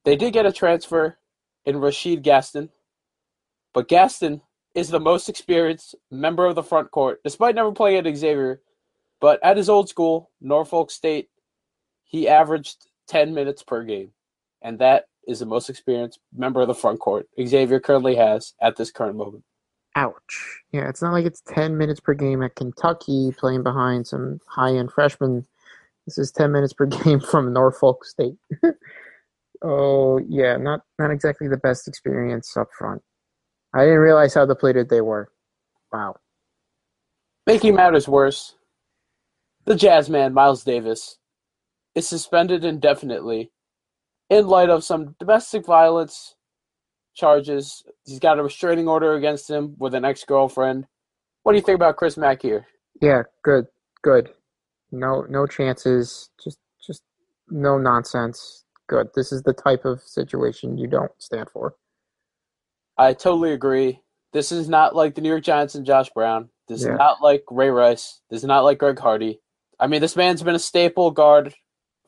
They did get a transfer in Rashid Gaston, but Gaston is the most experienced member of the front court, despite never playing at Xavier. But at his old school, Norfolk State, he averaged 10 minutes per game. And that is the most experienced member of the front court Xavier currently has at this current moment. Ouch. Yeah, it's not like it's 10 minutes per game at Kentucky playing behind some high end freshmen. This is 10 minutes per game from Norfolk State. oh, yeah, not, not exactly the best experience up front. I didn't realize how depleted they were. Wow. Making matters worse, the Jazz man, Miles Davis, is suspended indefinitely in light of some domestic violence charges. He's got a restraining order against him with an ex girlfriend. What do you think about Chris Mack here? Yeah, good, good. No, no chances. Just, just no nonsense. Good. This is the type of situation you don't stand for. I totally agree. This is not like the New York Giants and Josh Brown. This Yeah. is not like Ray Rice. This is not like Greg Hardy. I mean, this man's been a staple guard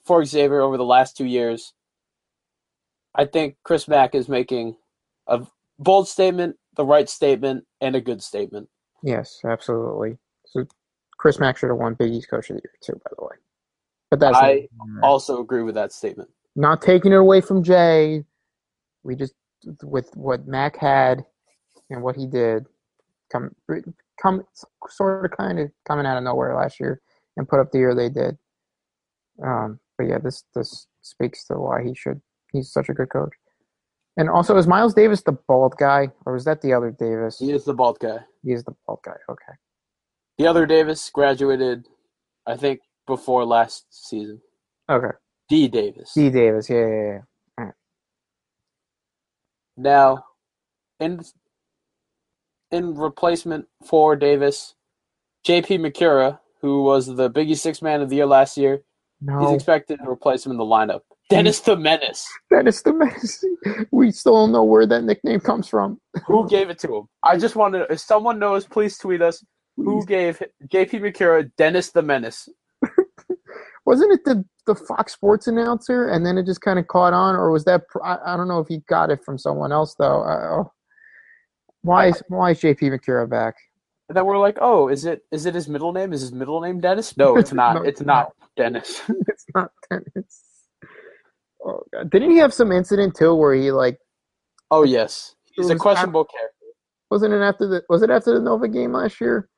for Xavier over the last two years. I think Chris Mack is making a bold statement, the right statement, and a good statement. Yes, absolutely. So Chris Mack should have won Big East Coach of the Year too, by the way. But that's I also agree with that statement. not taking it away from Jay. We just with what Mack had and what he did, come come sort of kind of coming out of nowhere last year and put up the year they did. Um, but yeah, this this speaks to why he should. He's such a good coach. And also, is Miles Davis the bald guy, or was that the other Davis? He is the bald guy. He is the bald guy. Okay. The other Davis graduated, I think, before last season. Okay. D Davis. D Davis. Yeah, yeah, yeah. Now, in in replacement for Davis, J.P. Macura, who was the Big East Six Man of the Year last year, he's expected to replace him in the lineup. Dennis the Menace. that is the Menace. We still don't know where that nickname comes from. Who gave it to him? I just wanted. If someone knows, please tweet us. Who gave J.P. Macura Dennis the Menace? Wasn't it the the Fox Sports announcer, and then it just kind of caught on, or was that? I, I don't know if he got it from someone else though. Uh, why is why is JP Macura back? And then we're like, oh, is it is it his middle name? Is his middle name Dennis? No, it's not. No, it's not Dennis. it's not Dennis. Oh God! Didn't he have some incident too where he like Oh yes, he's a questionable character. wasn't it after the was it after the Nova game last year?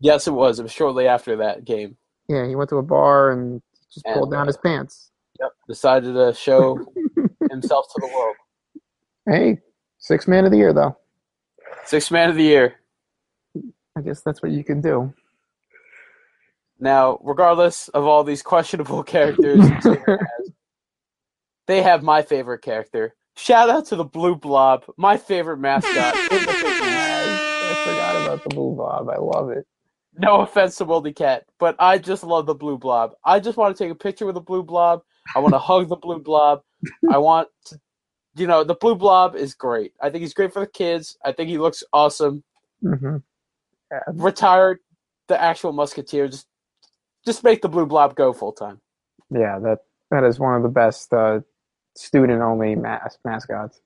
Yes, it was. It was shortly after that game. Yeah, he went to a bar and just And, pulled down uh, his pants. Yep. Decided to show himself to the world. Hey, six man of the year though. Six man of the year. I guess that's what you can do. Now, regardless of all these questionable characters has, they have my favorite character. Shout out to the Blue Blob, my favorite mascot in the Big East. I forgot about the blue Blob. I love it. No offense to Wildy Cat, but I just love the Blue Blob. I just want to take a picture with the Blue Blob. I want to hug the Blue Blob. I want to, you know, the Blue Blob is great. I think he's great for the kids. I think he looks awesome. hmm Retired the actual Musketeer. Just, just make the Blue Blob go full time. Yeah, that that is one of the best uh, student only mas- mascots.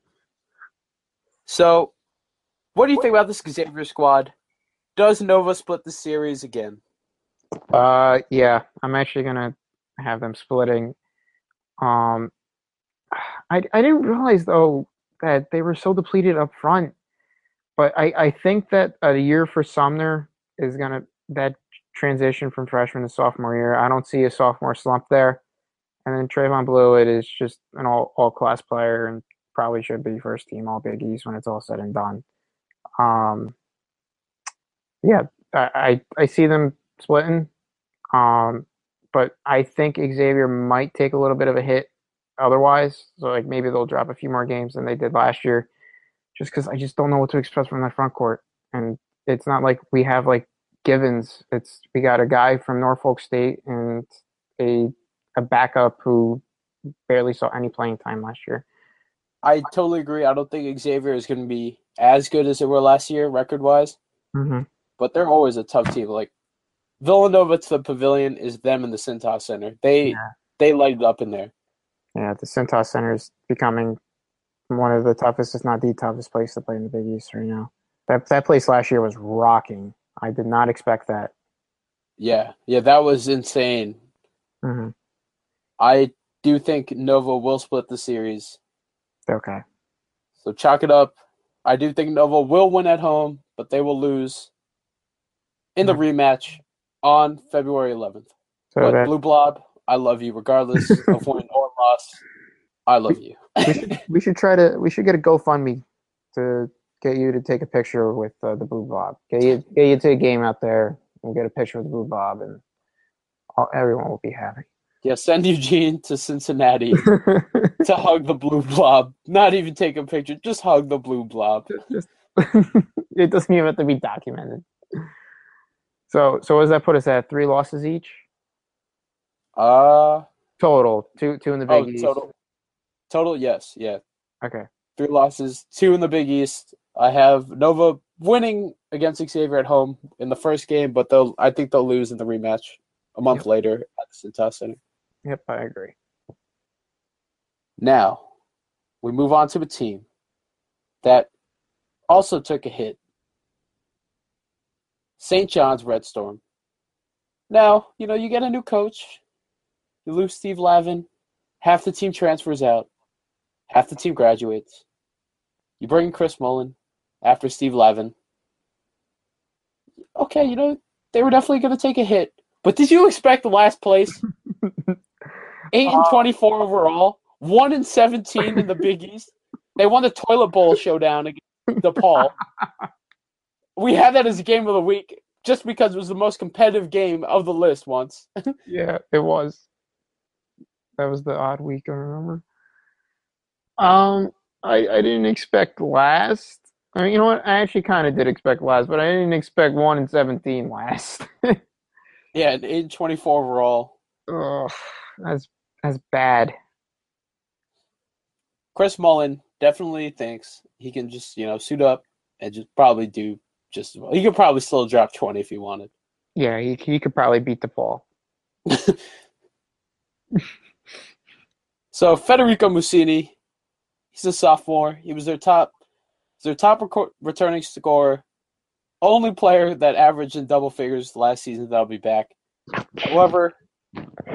So, what do you think about this Xavier squad? Does Nova split the series again? Uh, yeah, I'm actually gonna have them splitting. Um, I I didn't realize though that they were so depleted up front, but I I think that a year for Sumner is gonna that transition from freshman to sophomore year. I don't see a sophomore slump there, and then Trevon Bluiett is just an all all class player and probably should be first team All Big East when it's all said and done. Um, yeah, I I, I see them splitting. Um, but I think Xavier might take a little bit of a hit otherwise. So like maybe they'll drop a few more games than they did last year, just because I just don't know what to expect from that front court. And it's not like we have like Givens. It's we got a guy from Norfolk State and a a backup who barely saw any playing time last year. I totally agree. I don't think Xavier is going to be as good as they were last year, record wise. Mm-hmm. But they're always a tough team. Like Villanova to the Pavilion is them in the Cintas Center. They Yeah. they light up in there. Yeah, the Cintas Center is becoming one of the toughest, if not the toughest place to play in the Big East right now. That that place last year was rocking. I did not expect that. Yeah, yeah, that was insane. hmm I do think Nova will split the series. Okay. So chalk it up. I do think Nova will win at home, but they will lose in the rematch on February 11th. So but that Blue Blob, I love you regardless of win or loss. I love you. we should, we should try to we should get a GoFundMe to get you to take a picture with uh, the Blue Blob. Get you get you to a game out there and get a picture with the Blue Blob, and all, everyone will be happy. Yeah, send Eugene to Cincinnati to hug the Blue Blob. Not even take a picture, just hug the Blue Blob. Just- it doesn't even have to be documented. So so what does that put us at? Three losses each Uh total. Two two in the oh, Big East. total. Total, yes, yeah. Okay. Three losses, two in the Big East. I have Nova winning against Xavier at home in the first game, but they'll I think they'll lose in the rematch a month Yep. later at the Cintas Center. Yep, I agree. Now, we move on to a team that also took a hit. St. John's Red Storm. Now, you know, you get a new coach. You lose Steve Lavin. Half the team transfers out. Half the team graduates. You bring in Chris Mullin after Steve Lavin. Okay, you know, they were definitely going to take a hit. But did you expect the last place? 8 and Uh, 24 overall, 1 and 17 in the Big East. They won the toilet bowl showdown against DePaul. we had that as a game of the week just because it was the most competitive game of the list once. Yeah, it was. That was the odd week I remember. Um, I I didn't expect last. I mean, you know what? I actually kind of did expect last, but I didn't expect one and seventeen last. Yeah, in 24 overall. Ugh, that's that's bad. Chris Mullin definitely thinks he can just, you know, suit up and just probably do just. He could probably still drop 20 if he wanted. Yeah, he he could probably beat DePaul. So Federico Mussini, he's a sophomore. He was their top, their top returning scorer, only player that averaged in double figures last season that'll be back. However,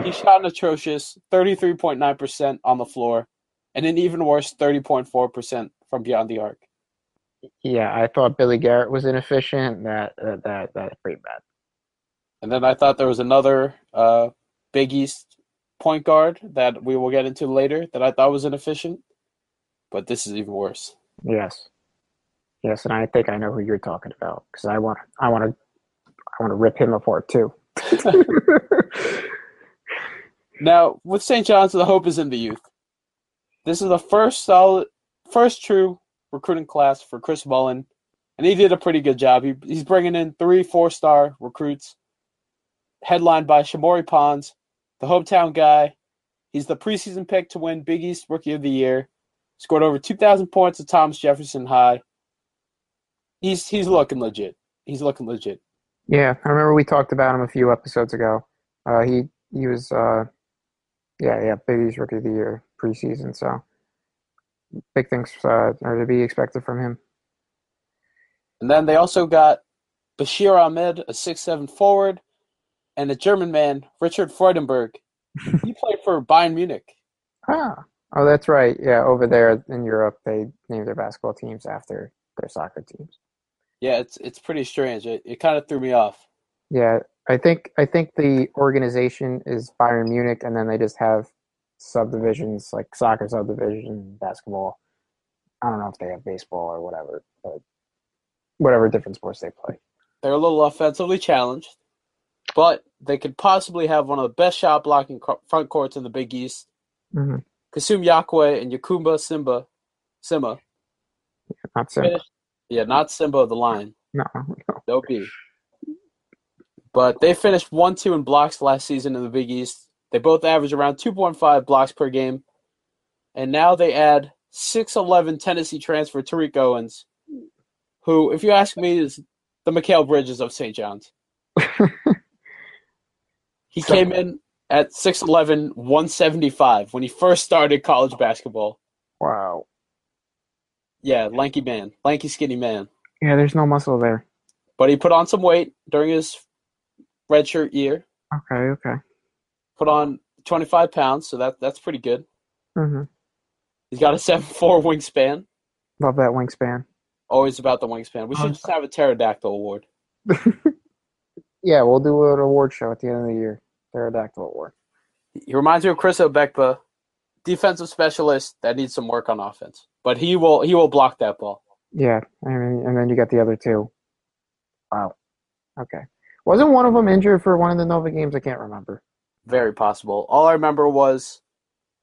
he shot an atrocious 33.9% on the floor and an even worse 30.4% from beyond the arc. Yeah, I thought Billy Garrett was inefficient. That uh, that that's pretty bad. And then I thought there was another uh, Big East point guard that we will get into later that I thought was inefficient, but this is even worse. Yes, yes, and I think I know who you're talking about because I want I want to I want to rip him apart too. Now, with St. John's, the hope is in the youth. This is the first solid, first true recruiting class for Chris Mullin, and he did a pretty good job. He, he's bringing in three four-star recruits, headlined by Shamorie Ponds, the hometown guy. He's the preseason pick to win Big East Rookie of the Year. Scored over 2,000 points at Thomas Jefferson High. He's he's looking legit. He's looking legit. Yeah, I remember we talked about him a few episodes ago. Uh, he he was uh, yeah yeah Big East Rookie of the Year preseason, so big things uh, are to be expected from him. And then they also got Bashir Ahmed, a six-seven forward, and a German man, Richard Freudenberg. he played for Bayern Munich. Ah, oh that's right. Yeah, over there in Europe, they named their basketball teams after their soccer teams. Yeah, it's it's pretty strange. It, it kind of threw me off. Yeah, I think I think the organization is Bayern Munich, and then they just have subdivisions like soccer subdivision, basketball. I don't know if they have baseball or whatever, but whatever different sports they play. They're a little offensively challenged, but they could possibly have one of the best shot blocking front courts in the Big East. Mm-hmm. Kassoum Yakwe and Yankuba Simba, Sima. Not simple. finished- Yeah, not Simba of the Lion. No, no. No B. But they finished 1 2 in blocks last season in the Big East. They both average around 2.5 blocks per game. And now they add 6'11 Tennessee transfer Tariq Owens, who, if you ask me, is the Mikal Bridges of St. John's. He So- came in at 6'11, 175 when he first started college basketball. wow. Yeah, lanky man, lanky, skinny man. Yeah, there's no muscle there. But he put on some weight during his redshirt year. Okay, okay. Put on 25 pounds, so that that's pretty good. hmm He's got a seven four wingspan. Love that wingspan. Always about the wingspan. We should just have a pterodactyl award. Yeah, we'll do an award show at the end of the year. Pterodactyl award. He reminds me of Chris Obekpa, defensive specialist that needs some work on offense. But he will he will block that ball. Yeah, I mean, and then you got the other two. Wow. Okay. Wasn't one of them injured for one of the Nova games? I can't remember. Very possible. All I remember was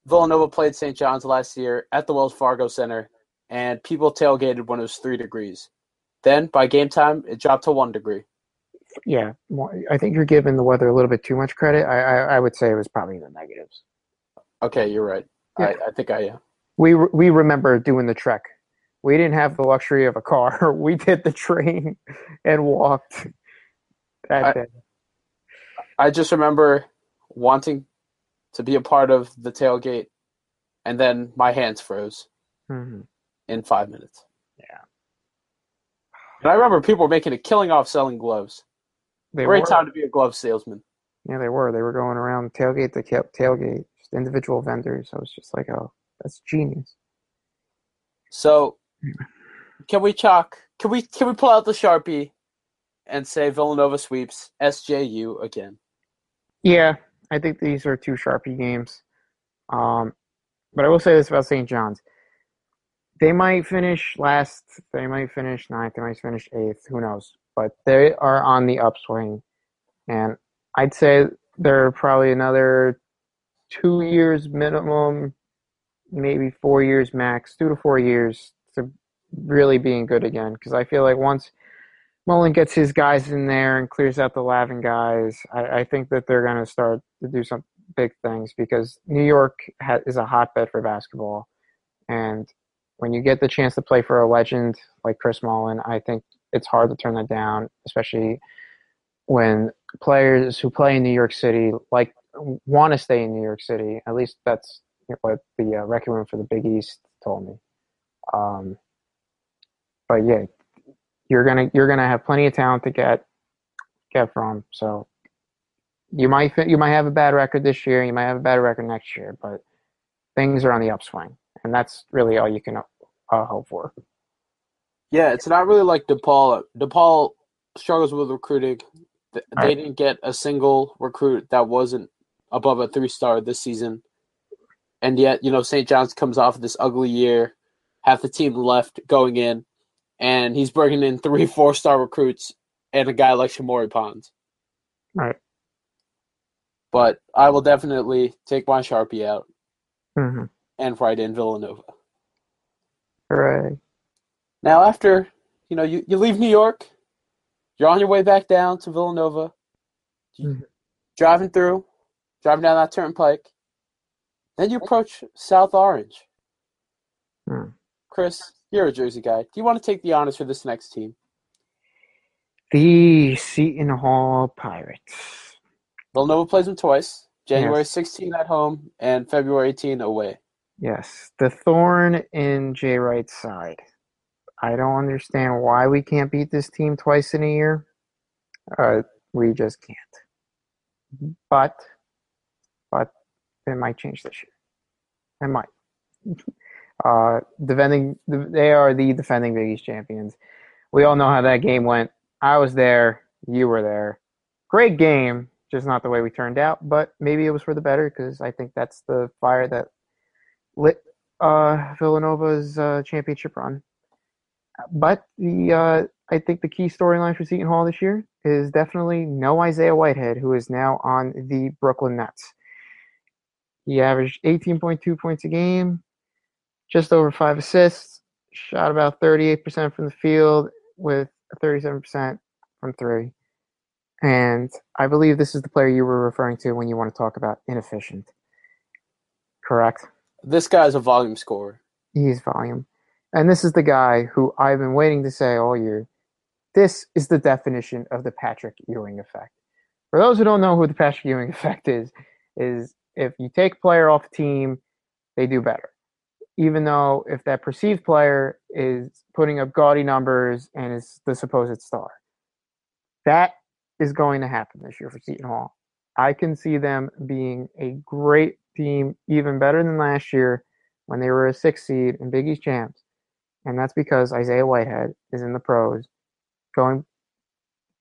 Villanova played St. John's last year at the Wells Fargo Center, and people tailgated when it was three degrees. Then by game time, it dropped to one degree. Yeah, I think you're giving the weather a little bit too much credit. I I, I would say it was probably the negatives. Okay, you're right. Yeah. I, I think I am. We re- we remember doing the trek. We didn't have the luxury of a car. We did the train and walked that I- day. I just remember wanting to be a part of the tailgate, and then my hands froze hmm in five minutes. Yeah. And I remember people were making a killing off selling gloves. They Great were. time to be a glove salesman. Yeah, they were. They were going around tailgate to ca- tailgate, just individual vendors. I was just like, oh, that's genius. So, can we chalk? Can we can we pull out the sharpie and say Villanova sweeps SJU again? Yeah, I think these are two Sharpie games. Um, but I will say this about St. John's. They might finish last, they might finish ninth, they might finish eighth, who knows. But they are on the upswing. And I'd say they're probably another two years minimum, maybe four years max, two to four years to really being good again. Because I feel like once Mullin gets his guys in there and clears out the Lavin guys, I, I think that they're going to start to do some big things because New York ha- is a hotbed for basketball. And when you get the chance to play for a legend like Chris Mullin, I think it's hard to turn that down, especially when players who play in New York City like want to stay in New York City. At least that's what the uh, Wrecking Room for the Big East told me. Um, but yeah, you're gonna you're gonna have plenty of talent to get get from. So you might you might have a bad record this year, you might have a bad record next year, but things are on the upswing, and that's really all you can uh, hope for. Yeah, it's not really like DePaul. DePaul struggles with recruiting. They Right. didn't get a single recruit that wasn't above a three star this season. And yet, you know, St. John's comes off this ugly year, half the team left going in, and he's bringing in three four star recruits and a guy like Shamorie Ponds. Right. But I will definitely take my Sharpie out Mm-hmm. and write in Villanova. Hooray! Now, after you know, you, you leave New York, you're on your way back down to Villanova, Mhm. driving through, driving down that turnpike. Then you approach South Orange. Hmm. Chris, you're a Jersey guy. Do you want to take the honors for this next team? The Seton Hall Pirates. Villanova plays them twice January Yes. 16 at home and February 18 away. Yes, the thorn in Jay Wright's side. I don't understand why we can't beat this team twice in a year. Uh, we just can't. But, but it might change this year. It might. Uh, defending, they are the defending Big East champions. We all know how that game went. I was there. You were there. Great game, just not the way we turned out. But maybe it was for the better because I think that's the fire that lit uh, Villanova's uh, championship run. But the uh, I think the key storyline for Seton Hall this year is definitely no Isaiah Whitehead, who is now on the Brooklyn Nets. He averaged 18.2 points a game, just over five assists, shot about 38% from the field with 37% from three. And I believe this is the player you were referring to when you want to talk about inefficient. Correct? This guy's a volume scorer. He's volume. And this is the guy who I've been waiting to say all year. This is the definition of the Patrick Ewing effect. For those who don't know who the Patrick Ewing effect is, is if you take a player off a team, they do better. Even though if that perceived player is putting up gaudy numbers and is the supposed star. That is going to happen this year for Seton Hall. I can see them being a great team, even better than last year, when they were a six seed and Big East champs, and that's because Isaiah Whitehead is in the pros, going,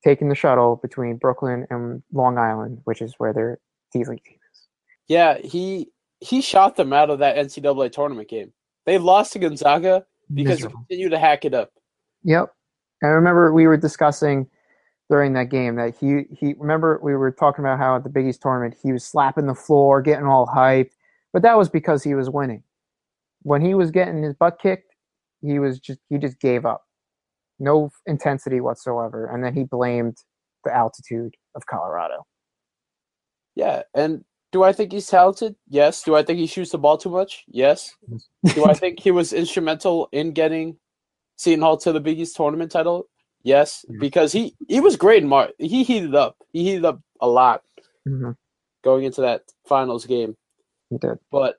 taking the shuttle between Brooklyn and Long Island, which is where their D League team is. Yeah, he he shot them out of that NCAA tournament game. They lost to Gonzaga because Miserable. they continued to hack it up. Yep. I remember we were discussing during that game that he he remember we were talking about how at the Big East tournament he was slapping the floor, getting all hyped, but that was because he was winning. When he was getting his butt kicked, he was just he just gave up. No intensity whatsoever, and then he blamed the altitude of Colorado. Yeah, and do I think he's talented? Yes. Do I think he shoots the ball too much? Yes. Do I think he was instrumental in getting Seton Hall to the Big East tournament title? Yes, Yeah. because he he was great in March. He heated up. He heated up a lot Mm-hmm. going into that finals game. He did. But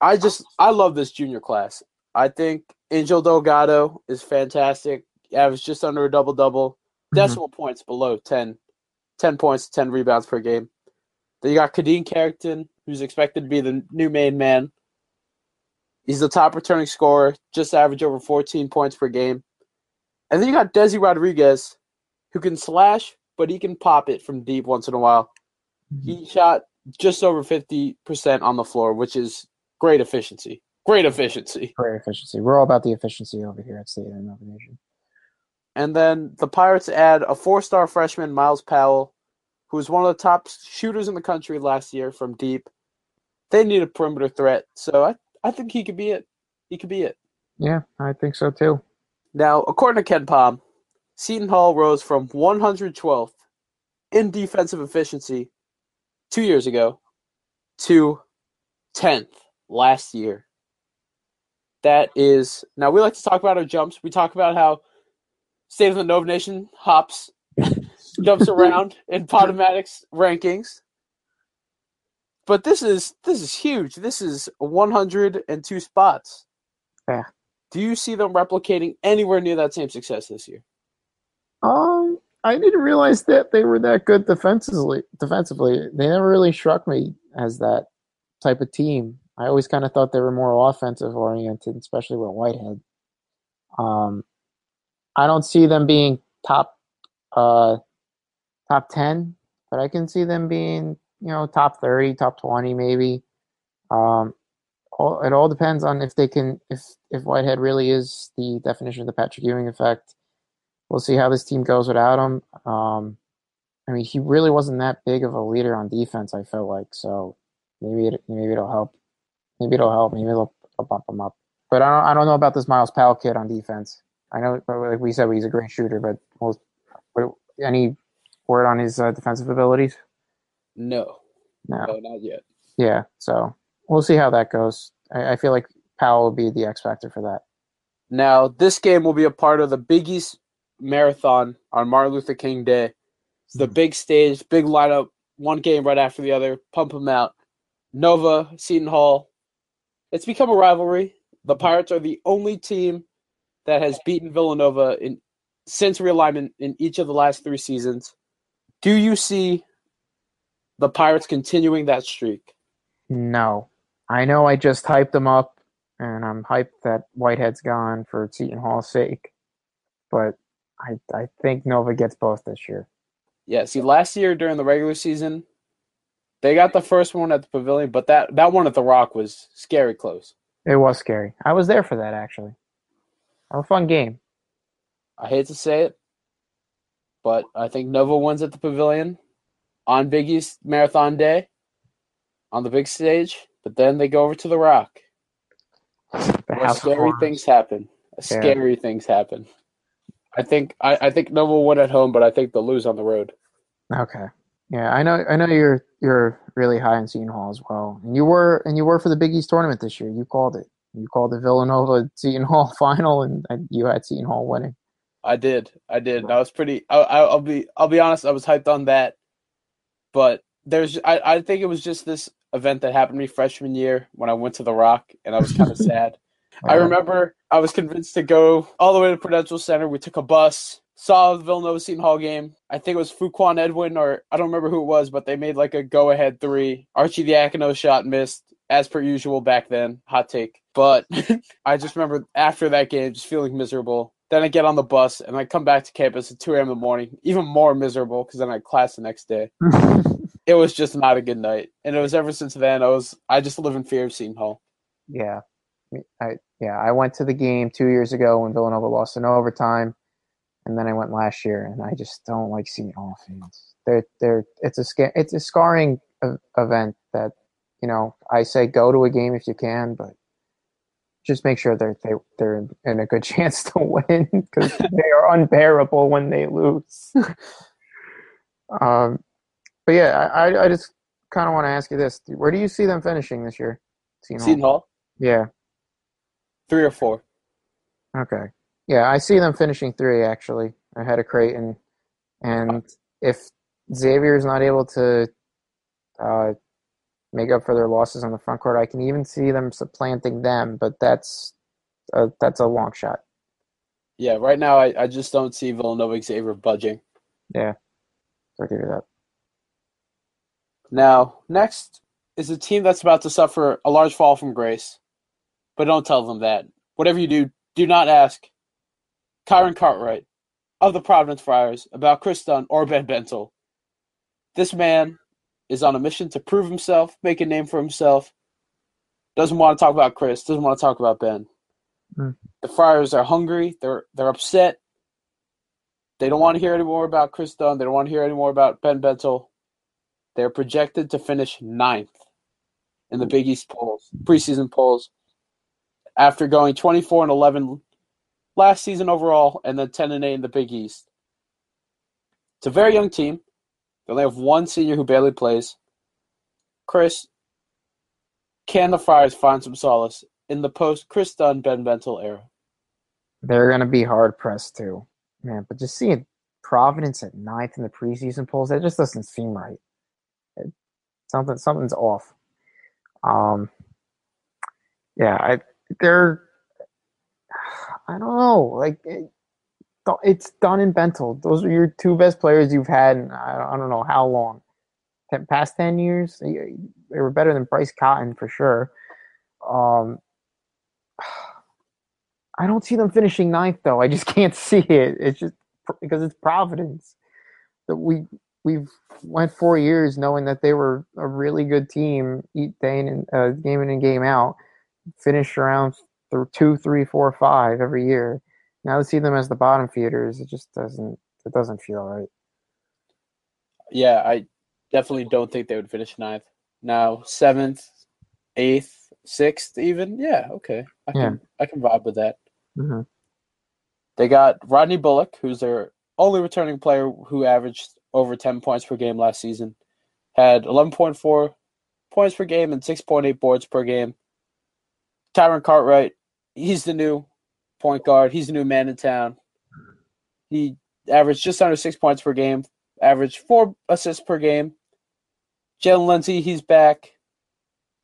I just I love this junior class. I think Angel Delgado is fantastic. Averaged just under a double double. Mhm. Decimal points below 10. 10 points, 10 rebounds per game. Then you got Khadeen Carrington, who's expected to be the new main man. He's the top returning scorer, just average over 14 points per game. And then you got Desi Rodriguez, who can slash, but he can pop it from deep once in a while. Mm-hmm. He shot just over 50% on the floor, which is great efficiency. Great efficiency. Great efficiency. We're all about the efficiency over here at State and Nova Nation. And then the Pirates add a four star freshman, Myles Powell, who was one of the top shooters in the country last year from deep. They need a perimeter threat, so I, I think he could be it. He could be it. Yeah, I think so too. Now, according to KenPom, Seton Hall rose from 112th in defensive efficiency two years ago to 10th last year. That is now we like to talk about our jumps. We talk about how State of the Nova Nation hops, jumps around in Potomatics rankings. But this is this is huge. This is 102 spots. Yeah. Do you see them replicating anywhere near that same success this year? Um, I didn't realize that they were that good defensively. Defensively, they never really struck me as that type of team. I always kind of thought they were more offensive oriented, especially with Whitehead. Um, I don't see them being top, uh, top ten, but I can see them being, you know, top thirty, top twenty, maybe. Um, all, it all depends on if they can, if if Whitehead really is the definition of the Patrick Ewing effect we'll see how this team goes without him. Um, I mean, he really wasn't that big of a leader on defense. I felt like so maybe it, maybe it'll help. Maybe it'll help. Maybe it'll, it'll bump him up. But I don't I don't know about this Myles Powell kid on defense. I know, like we said, he's a great shooter. But well, what, any word on his uh, defensive abilities? No, No. no, not yet. Yeah. So we'll see how that goes. I, I feel like Powell will be the X factor for that. Now, this game will be a part of the Big East Marathon on Martin Luther King Day. It's the big stage, big lineup, one game right after the other. Pump them out. Nova, Seton Hall. It's become a rivalry. The Pirates are the only team that has beaten Villanova in since realignment in each of the last three seasons. Do you see the Pirates continuing that streak? No. I know I just hyped them up, and I'm hyped that Whitehead's gone for Seton Hall's sake. But I I think Nova gets both this year. Yeah, see, last year during the regular season, they got the first one at the pavilion, but that, that one at the Rock was scary close. It was scary. I was there for that actually. A fun game. I hate to say it, but I think Nova wins at the pavilion on Big East Marathon Day on the big stage, but then they go over to the Rock The scary things happen. Scary things happen. I think I, I think Nova won at home, but I think they'll lose on the road. Okay. Yeah, I know. I know you're you're really high in Seton Hall as well, and you were and you were for the Big East tournament this year. You called it. You called the Villanova Seton Hall final, and, you had Seton Hall winning. I did. I did. And I was pretty. I, I, I'll be. I'll be honest. I was hyped on that, but there's. I. I think it was just this event that happened to me freshman year when I went to the Rock, and I was kind of sad. I remember I was convinced to go all the way to Prudential Center. We took a bus, saw the Villanova Seton Hall game. I think it was Fuquan Edwin, or I don't remember who it was, but they made like a go ahead three. Arcidiacono shot missed, as per usual back then. Hot take. But I just remember after that game, just feeling miserable. Then I get on the bus and I come back to campus at 2 a.m. in the morning, even more miserable because then I had class the next day. it was just not a good night, and it was ever since then. I was I just live in fear of Seton Hall. yeah, I yeah I went to the game two years ago when Villanova lost in overtime, and then I went last year, and I just don't like Seton Hall fans. They're they're it's a sca- it's a scarring event that you know I say go to a game if you can, but just make sure they're they, they're in a good chance to win because they are unbearable when they lose. um, but yeah, I I- just kind of want to ask you this: Where do you see them finishing this year? Seton Hall. Seton Hall, Yeah. three or four. Okay. Yeah, I see them finishing three actually ahead of Creighton, and if Xavier is not able to uh, make up for their losses on the front court, I can even see them supplanting them, but that's a, that's a long shot. Yeah, right now I, I just don't see Villanova Xavier budging. Yeah, I'll give you that. Now, next is a team that's about to suffer a large fall from grace. But don't tell them that. Whatever you do, do not ask Kyron Cartwright of the Providence Friars about Kris Dunn or Ben Bentil. This man is on a mission to prove himself, make a name for himself. Doesn't want to talk about Kris, doesn't want to talk about Ben. Hmm. The Friars are hungry, they're they're upset. They don't want to hear any more about Kris Dunn, they don't want to hear any more about Ben Bentil. They're projected to finish ninth in the Big East polls, preseason polls, after going 24 and 11 last season overall, and then 10 and 8 in the Big East. It's a very young team. They only have one senior who barely plays. Chris, can the Friars find some solace in the post Kris Dunn Ben Bentil era? They're gonna be hard pressed too, man. But just seeing Providence at ninth in the preseason polls, that just doesn't seem right. Something something's off. Um, yeah, I they're I don't know, like it, it's Dunn and Bentil. Those are your two best players you've had. In, I I don't know how long. Ten, past ten years, they they were better than Bryce Cotton for sure. Um, I don't see them finishing ninth though. I just can't see it. It's just because it's Providence. That we we've went four years knowing that they were a really good team, eat day in and uh, game in and game out, finish around th- two, three, four, five every year. Now to see them as the bottom feeders, it just doesn't it doesn't feel right. Yeah, I definitely don't think they would finish ninth. Now, seventh, eighth, sixth, even. Yeah, okay. I can Yeah. I can vibe with that. hmm They got Rodney Bullock, who's their only returning player who averaged over 10 points per game last season. Had 11.4 points per game and 6.8 boards per game. Kyron Cartwright, he's the new point guard. He's the new man in town. He averaged just under six points per game, averaged four assists per game. Jalen Lindsey, he's back.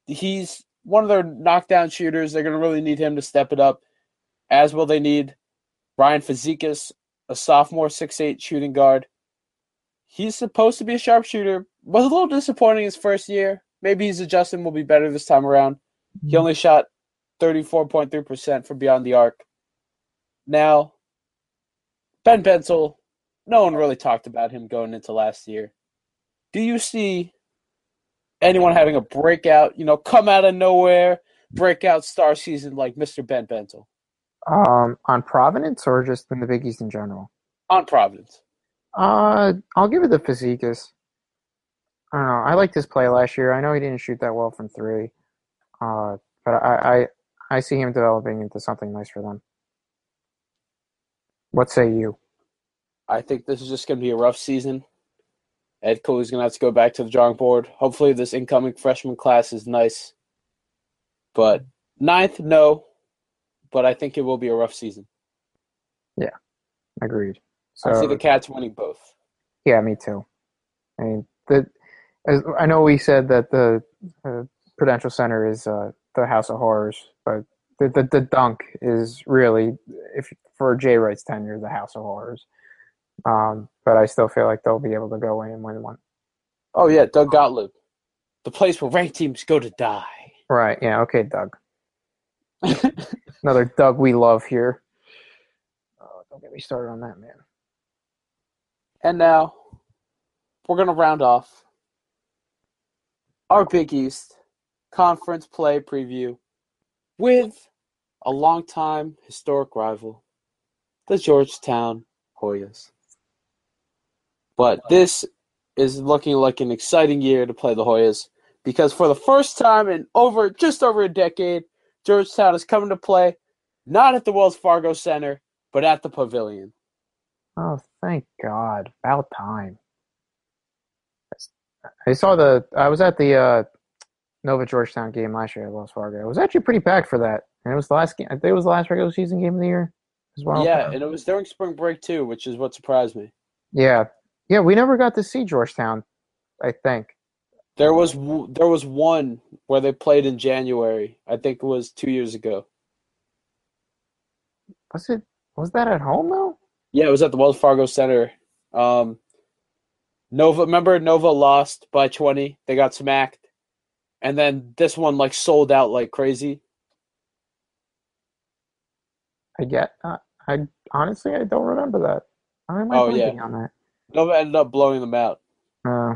He's one of their knockdown shooters. They're going to really need him to step it up, as will they need Ryan Fazekas, a sophomore 6'8 shooting guard. He's supposed to be a sharpshooter, was a little disappointing his first year. Maybe his adjustment will be better this time around. He only shot 34.3% from beyond the arc. Now, Ben Bentil, no one really talked about him going into last year. Do you see anyone having a breakout, you know, come out of nowhere, breakout star season like Mr. Ben Bentil Um, on Providence or just in the Big East in general? on Providence? Uh, I'll give it to Fazekas. I don't know. I liked his play last year. I know he didn't shoot that well from three, uh, but I, I I see him developing into something nice for them. What say you? I think this is just going to be a rough season. Ed Cooley's going to have to go back to the drawing board. Hopefully, this incoming freshman class is nice. But ninth, no. But I think it will be a rough season. Yeah, agreed. I see the Cats winning both. yeah, me too. I mean, the as I know we said that the uh, Prudential Center is uh, the House of Horrors, but the, the the dunk is really if for Jay Wright's tenure the House of Horrors. Um, but I still feel like they'll be able to go in and win one. Oh, yeah, Doug Gottlieb. The place where ranked teams go to die. Right. Yeah. Okay, Doug. Another Doug we love here. Oh, don't get me started on that, man. And now we're going to round off our Big East conference play preview with a longtime historic rival, the Georgetown Hoyas. But this is looking like an exciting year to play the Hoyas because for the first time in over just over a decade, Georgetown is coming to play not at the Wells Fargo Center, but at the Pavilion. Oh, thank God! About time. I saw the. I was at the uh, Nova Georgetown game last year at Wells Fargo. It was actually pretty packed for that, and it was the last game. I think it was the last regular season game of the year as well. Yeah, and it was during spring break too, which is what surprised me. Yeah, yeah. We never got to see Georgetown. I think there was there was one where they played in January. I think it was two years ago. Was it? Was that at home though? Yeah, it was at the Wells Fargo Center. Um, Nova, remember Nova lost by twenty. They got smacked, and then this one like sold out like crazy. I get. Uh, I honestly I don't remember that. I am oh yeah. On that? Nova ended up blowing them out. Uh,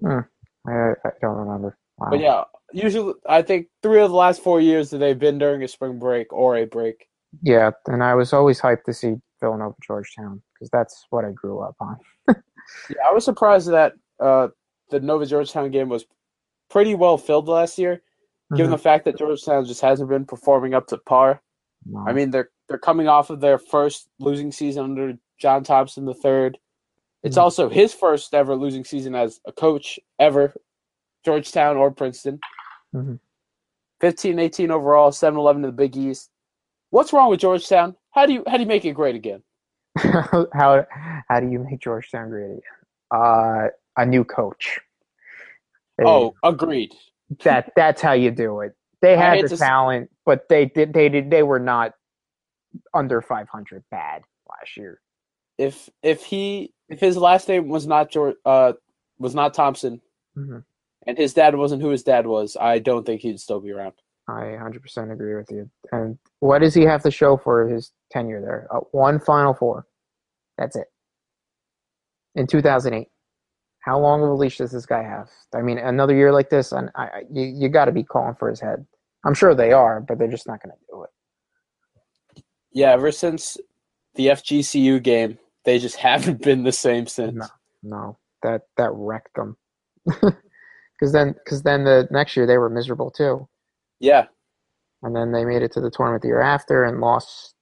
hmm. I, I don't remember. Wow. But yeah, usually I think three of the last four years that they've been during a spring break or a break. Yeah, and I was always hyped to see Villanova Georgetown because that's what I grew up on. yeah, I was surprised that uh, the Nova Georgetown game was pretty well filled last year, mm-hmm. given the fact that Georgetown just hasn't been performing up to par. No. I mean, they're they're coming off of their first losing season under John Thompson the third. It's mm-hmm. also his first ever losing season as a coach ever, Georgetown or Princeton. Mm-hmm. 15 18 overall, 7 11 to the Big East. What's wrong with Georgetown? How do you how do you make it great again? how how do you make Georgetown great again? Uh, a new coach. They, oh, agreed. That that's how you do it. They had the talent, but they did they did they were not under 500 bad last year. If if he if his last name was not George uh was not Thompson, mm-hmm. and his dad wasn't who his dad was, I don't think he'd still be around. I 100% agree with you. And what does he have to show for his tenure there? Uh, one Final Four. That's it. In 2008. How long of a leash does this guy have? I mean, another year like this, and I, you, you got to be calling for his head. I'm sure they are, but they're just not going to do it. Yeah, ever since the FGCU game, they just haven't been the same since. No, no that that wrecked them. Because then, because then the next year they were miserable too. Yeah. And then they made it to the tournament the year after and lost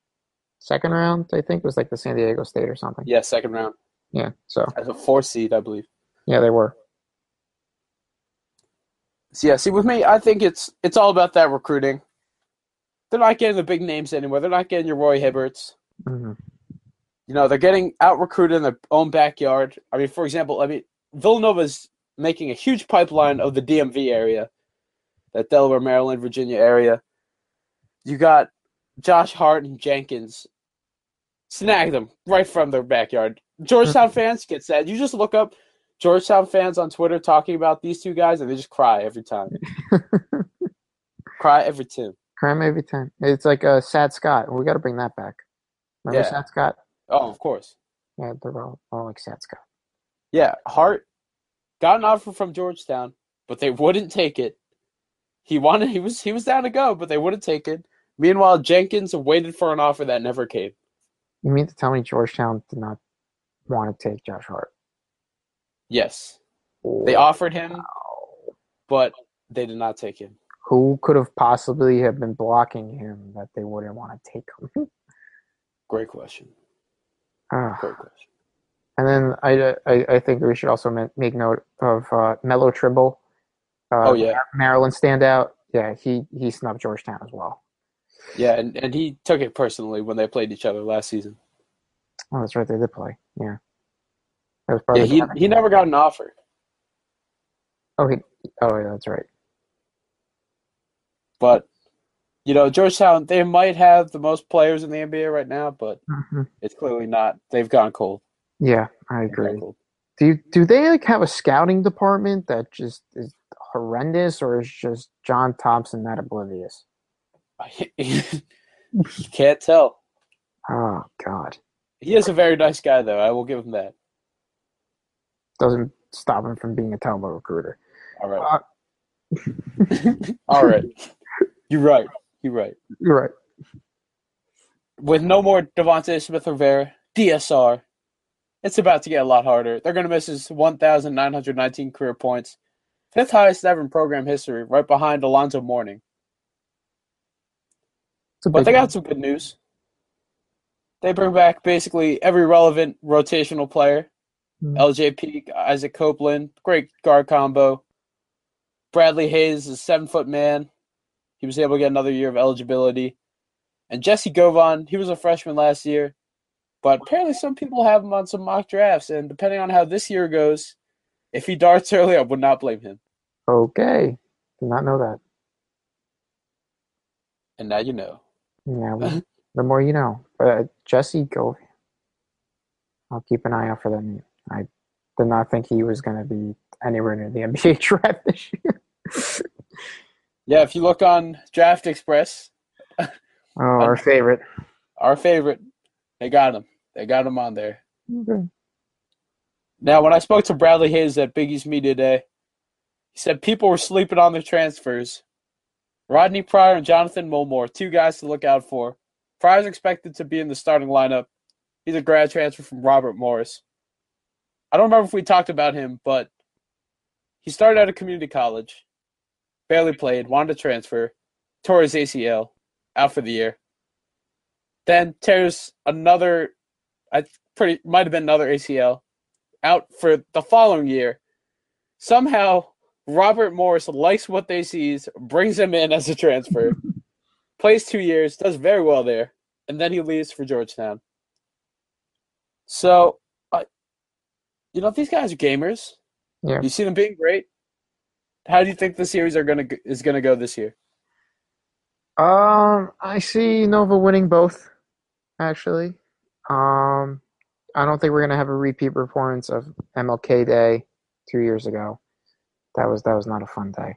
second round, I think. It was like the San Diego State or something. Yeah, second round. Yeah. So as a four seed, I believe. Yeah, they were. So yeah, see with me, I think it's it's all about that recruiting. They're not getting the big names anymore. They're not getting your Roy Hibberts. Mm-hmm. You know, they're getting out recruited in their own backyard. I mean, for example, I mean Villanova's making a huge pipeline of the DMV area that Delaware, Maryland, Virginia area. You got Josh Hart and Jenkins. Snag them right from their backyard. Georgetown fans get sad. You just look up Georgetown fans on Twitter talking about these two guys, and they just cry every time. cry every time. Cry every time. It's like a uh, Sad Scott. We got to bring that back. Remember yeah. Sad Scott? Oh, of course. Yeah, they're all, all like Sad Scott. Yeah, Hart got an offer from Georgetown, but they wouldn't take it. He wanted he was he was down to go, but they wouldn't take it. Meanwhile, Jenkins waited for an offer that never came. You mean to tell me Georgetown did not want to take Josh Hart? Yes. They offered him, but they did not take him. Who could have possibly have been blocking him that they wouldn't want to take him? Great question. Uh, Great question. And then I, I, I think we should also make note of uh, Melo Trimble uh, oh yeah, Maryland standout. Yeah, he he snubbed Georgetown as well. Yeah, and, and he took it personally when they played each other last season. Oh, that's right. They did play. Yeah. yeah, he he never got an offer. Oh, he, oh, yeah, that's right. But you know, Georgetown, they might have the most players in the NBA right now, but mm-hmm. it's clearly not. They've gone cold. Yeah, I agree. Do you, do they like have a scouting department that just is horrendous, or is just John Thompson that oblivious? you can't tell. Oh God, He is a very nice guy, though. I will give him that. doesn't stop him from being a Telmo recruiter. All right. Uh, All right. You're right. You're right. you're right. With no more D'Vauntes Smith-Rivera, DSR, it's about to get a lot harder. They're going to miss his 1,919 career points, fifth highest ever in program history, right behind Alonzo Mourning. But they one. got some good news. They bring back basically every relevant rotational player. Hmm. LJ Peak, Isaac Copeland, great guard combo. Bradley Hayes is a seven foot man. He was able to get another year of eligibility. And Jessie Govan, he was a freshman last year. But apparently some people have him on some mock drafts. And depending on how this year goes, if he darts early, I would not blame him. Okay, did not know that. And now you know. Yeah, well, the more you know. Uh, Jesse Go. I'll keep an eye out for them. I did not think he was going to be anywhere near the NBA draft this year. Yeah, if you look on Draft Express, Oh, our favorite. our favorite, they got him. They got him on there. Okay. Now, when I spoke to Bradley Hayes at Big East Media Day, he said people were sleeping on their transfers. Rodney Pryor and Jonathan Mulmore, two guys to look out for. Pryor's expected to be in the starting lineup. He's a grad transfer from Robert Morris. I don't remember if we talked about him, but he started out at community college, barely played, wanted to transfer, tore his ACL, out for the year. Then tears another, I pretty might have been another ACL, out for the following year. Somehow, Robert Morris likes what they sees, brings him in as a transfer, plays two years, does very well there, and then he leaves for Georgetown. So, uh, you know, these guys are gamers. Yeah. You see them being great. How do you think the series are gonna is gonna go this year? Um, I see Nova winning both, actually. Um, I don't think we're gonna have a repeat performance of MLK Day two years ago. That was that was not a fun day.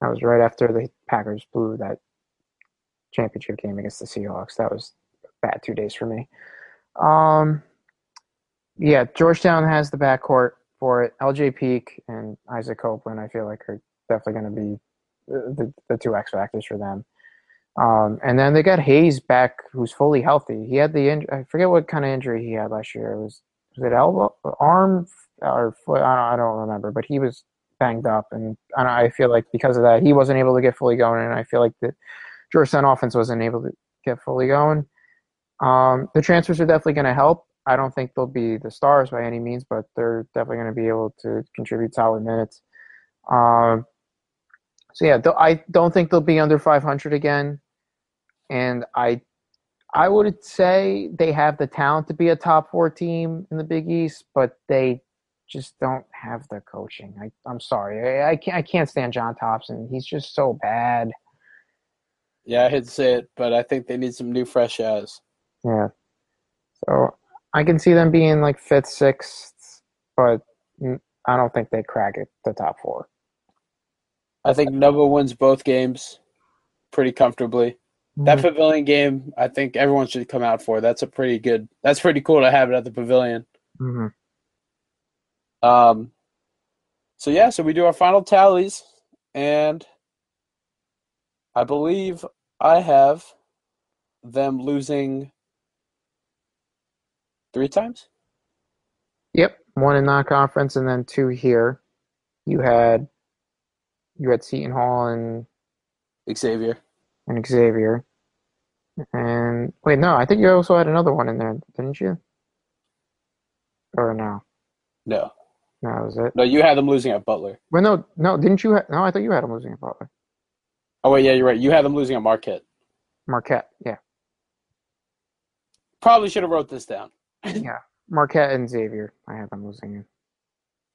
That was right after the Packers blew that championship game against the Seahawks. That was bad two days for me. Um, yeah, Georgetown has the backcourt for it. LJ Peak and Isaac Copeland, I feel like, are definitely going to be the, the, the two X factors for them. Um, and then they got Hayes back, who's fully healthy. He had the inj- I forget what kind of injury he had last year. It was was it elbow, arm, or foot? I don't, I don't remember. But he was banged up, and I, I feel like because of that, he wasn't able to get fully going. And I feel like the Georgetown offense wasn't able to get fully going. Um, the transfers are definitely going to help. I don't think they'll be the stars by any means, but they're definitely going to be able to contribute solid minutes. Um, so yeah, I don't think they'll be under 500 again, and I, I would say they have the talent to be a top four team in the Big East, but they just don't have the coaching. I, I'm sorry, I, I can't, I can't stand John Thompson. He's just so bad. Yeah, I hate to say it, but I think they need some new fresh eyes. Yeah. So I can see them being like fifth, sixth, but I don't think they crack it the top four. I think Nova wins both games pretty comfortably. That pavilion game, I think everyone should come out for. That's a pretty good. That's pretty cool to have it at the pavilion. hmm Um, so yeah, so we do our final tallies, and I believe I have them losing three times. Yep, one in non-conference and then two here. You had you had Seton Hall and Xavier. And Xavier. And wait, no, I think you also had another one in there, didn't you? Or no? No, No, that was it. no, you had them losing at Butler. Well, no, no, didn't you? Ha- no, I thought you had them losing at Butler. Oh wait, yeah, you're right. You had them losing at Marquette. Marquette, yeah, Probably should have wrote this down. Yeah, Marquette and Xavier. I had them losing. in.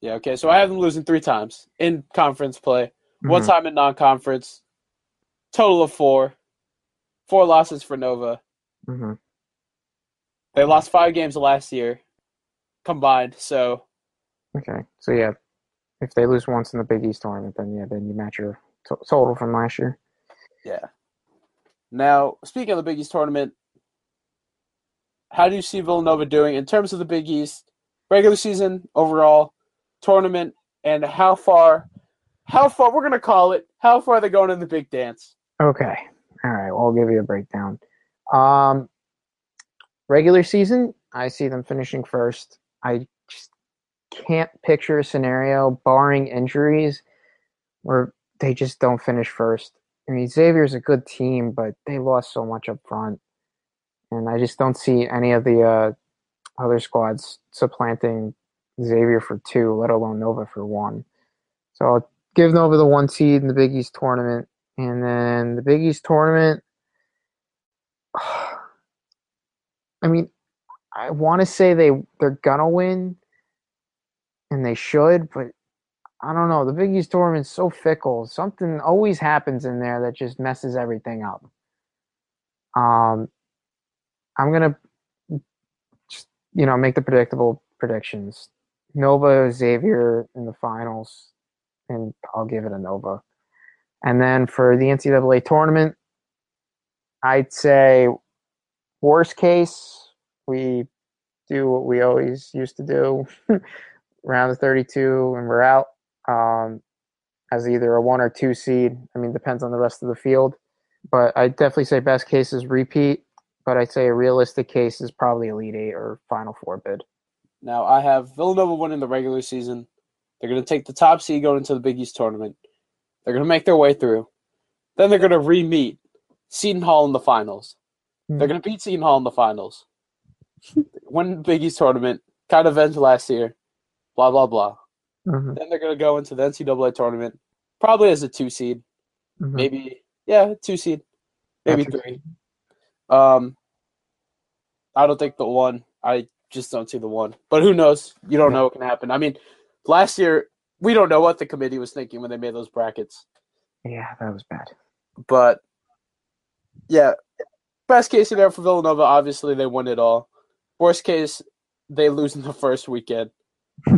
Yeah, okay. So I have them losing three times in conference play. One Mhm. time in non-conference. Total of four. Four losses for Nova. Mhm. They lost five games last year combined. So Okay, so yeah, if they lose once in the Big East tournament, then yeah, then you match your to- total from last year. yeah. Now, speaking of the Big East tournament, how do you see Villanova doing in terms of the Big East regular season overall tournament, and how far, how far we're gonna call it? How far they're they going in the big dance? Okay. All right. Well, I'll give you a breakdown. Um, regular season, I see them finishing first. I just can't picture a scenario, barring injuries, where they just don't finish first. I mean, Xavier's a good team, but they lost so much up front, and I just don't see any of the uh, other squads supplanting Xavier for two, let alone Nova for one. So I'll give Nova the one seed in the Big East tournament, and then the Big East tournament. I mean, I want to say they they're gonna win, and they should, but I don't know. The Big East tournament's so fickle. Something always happens in there that just messes everything up. Um, I'm gonna, just, you know, make the predictable predictions. Nova Xavier in the finals, and I'll give it a Nova. And then for the NCAA tournament, I'd say worst case we do what we always used to do, round of 32, and we're out um, as either a one or two seed. I mean, depends on the rest of the field. But I'd definitely say best case is repeat. But I'd say a realistic case is probably Elite Eight or Final Four bid. Now I have Villanova winning the regular season. They're going to take the top seed going into the Big East tournament. They're going to make their way through. Then they're going to re-meet Seton Hall in the finals. They're going to beat Seton Hall in the finals. Win the Big East tournament. Kind of avenge last year. Blah blah blah. Mhm, Then they're going to go into the NCAA tournament, probably as a two seed, mhm. maybe yeah, two seed, maybe That's three. Um, I don't think the one. I just don't see the one. But who knows? You don't know what can happen. I mean, last year we don't know what the committee was thinking when they made those brackets. Yeah, that was bad. But yeah, best case scenario for Villanova, obviously they win it all. Worst case, they lose in the first weekend.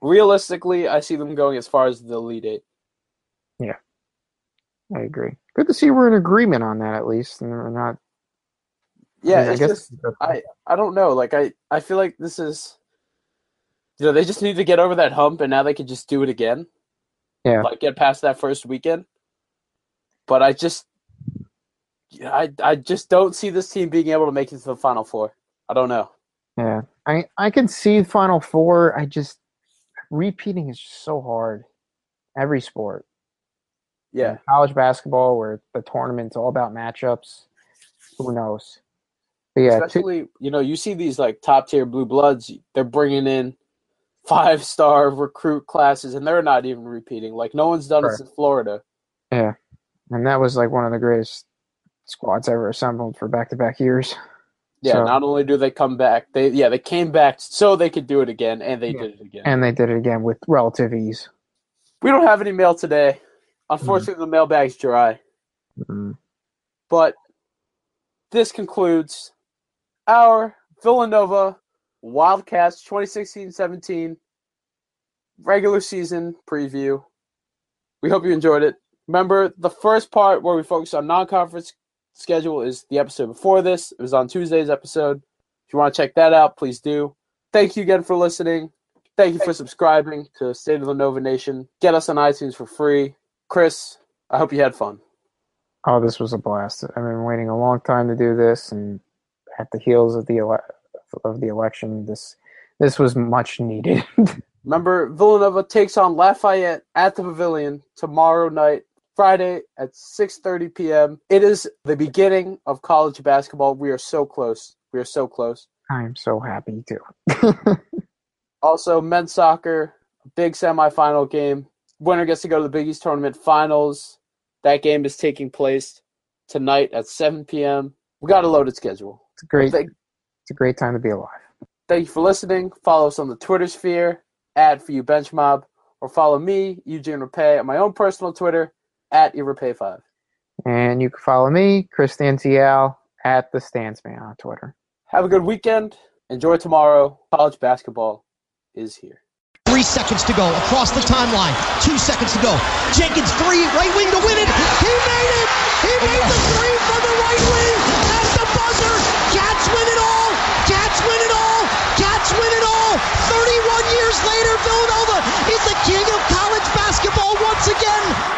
Realistically, I see them going as far as the Elite Eight. I agree. Good to see we're in agreement on that at least, and we're not. Yeah, I it's guess just I I don't know. Like I I feel like this is, you know, they just need to get over that hump, and now they could just do it again. Yeah. Like get past that first weekend. But I just, I I just don't see this team being able to make it to the Final Four. I don't know. Yeah, I I can see the Final Four. I just repeating is just so hard. Every sport, Yeah, In college basketball, where the tournament's all about matchups. Who knows? But yeah, two, especially you know you see these like top tier blue bloods. They're bringing in five star recruit classes, and they're not even repeating. Like no one's done this in Florida. yeah, and that was like one of the greatest squads ever assembled for back to back years. Yeah, So- not only do they come back, they yeah they came back so they could do it again, and they Yeah. did it again. And they did it again with relative ease. we don't have any mail today. Unfortunately, the mailbag's dry. Mm. But this concludes our Villanova Wildcats 2016-17 regular season preview. We hope you enjoyed it. Remember, the first part where we focus on non-conference schedule is the episode before this. It was on Tuesday's episode. If you want to check that out, please do. Thank you again for listening. Thank you for subscribing to State of the Nova Nation. Get us on iTunes for free. Chris, I hope you had fun. Oh, this was a blast. I've been waiting a long time to do this, and at the heels of the ele- of the election, this this was much needed. Remember, Villanova takes on Lafayette at the Pavilion tomorrow night, Friday at 6:30 p.m. It is the beginning of college basketball. We are so close. We are so close. I am so happy too. Also, men's soccer, big semifinal game. Winner gets to go to the Big East tournament finals. That game is taking place tonight at 7 p.m. We got a loaded schedule. It's great. It's a great time to be alive. thank you for listening. Follow us on the Twitter sphere at for you bench mob, or follow me, Eugene Repay, on my own personal Twitter at eRapay5. And you can follow me, Chris Stanzial, at the Stansman on Twitter. Have a good weekend. Enjoy tomorrow. College basketball is here. Three seconds to go across the timeline. Two seconds to go. Jenkins three, right wing to win it. He made it. He made the three for the later, Villanova is the king of college basketball once again.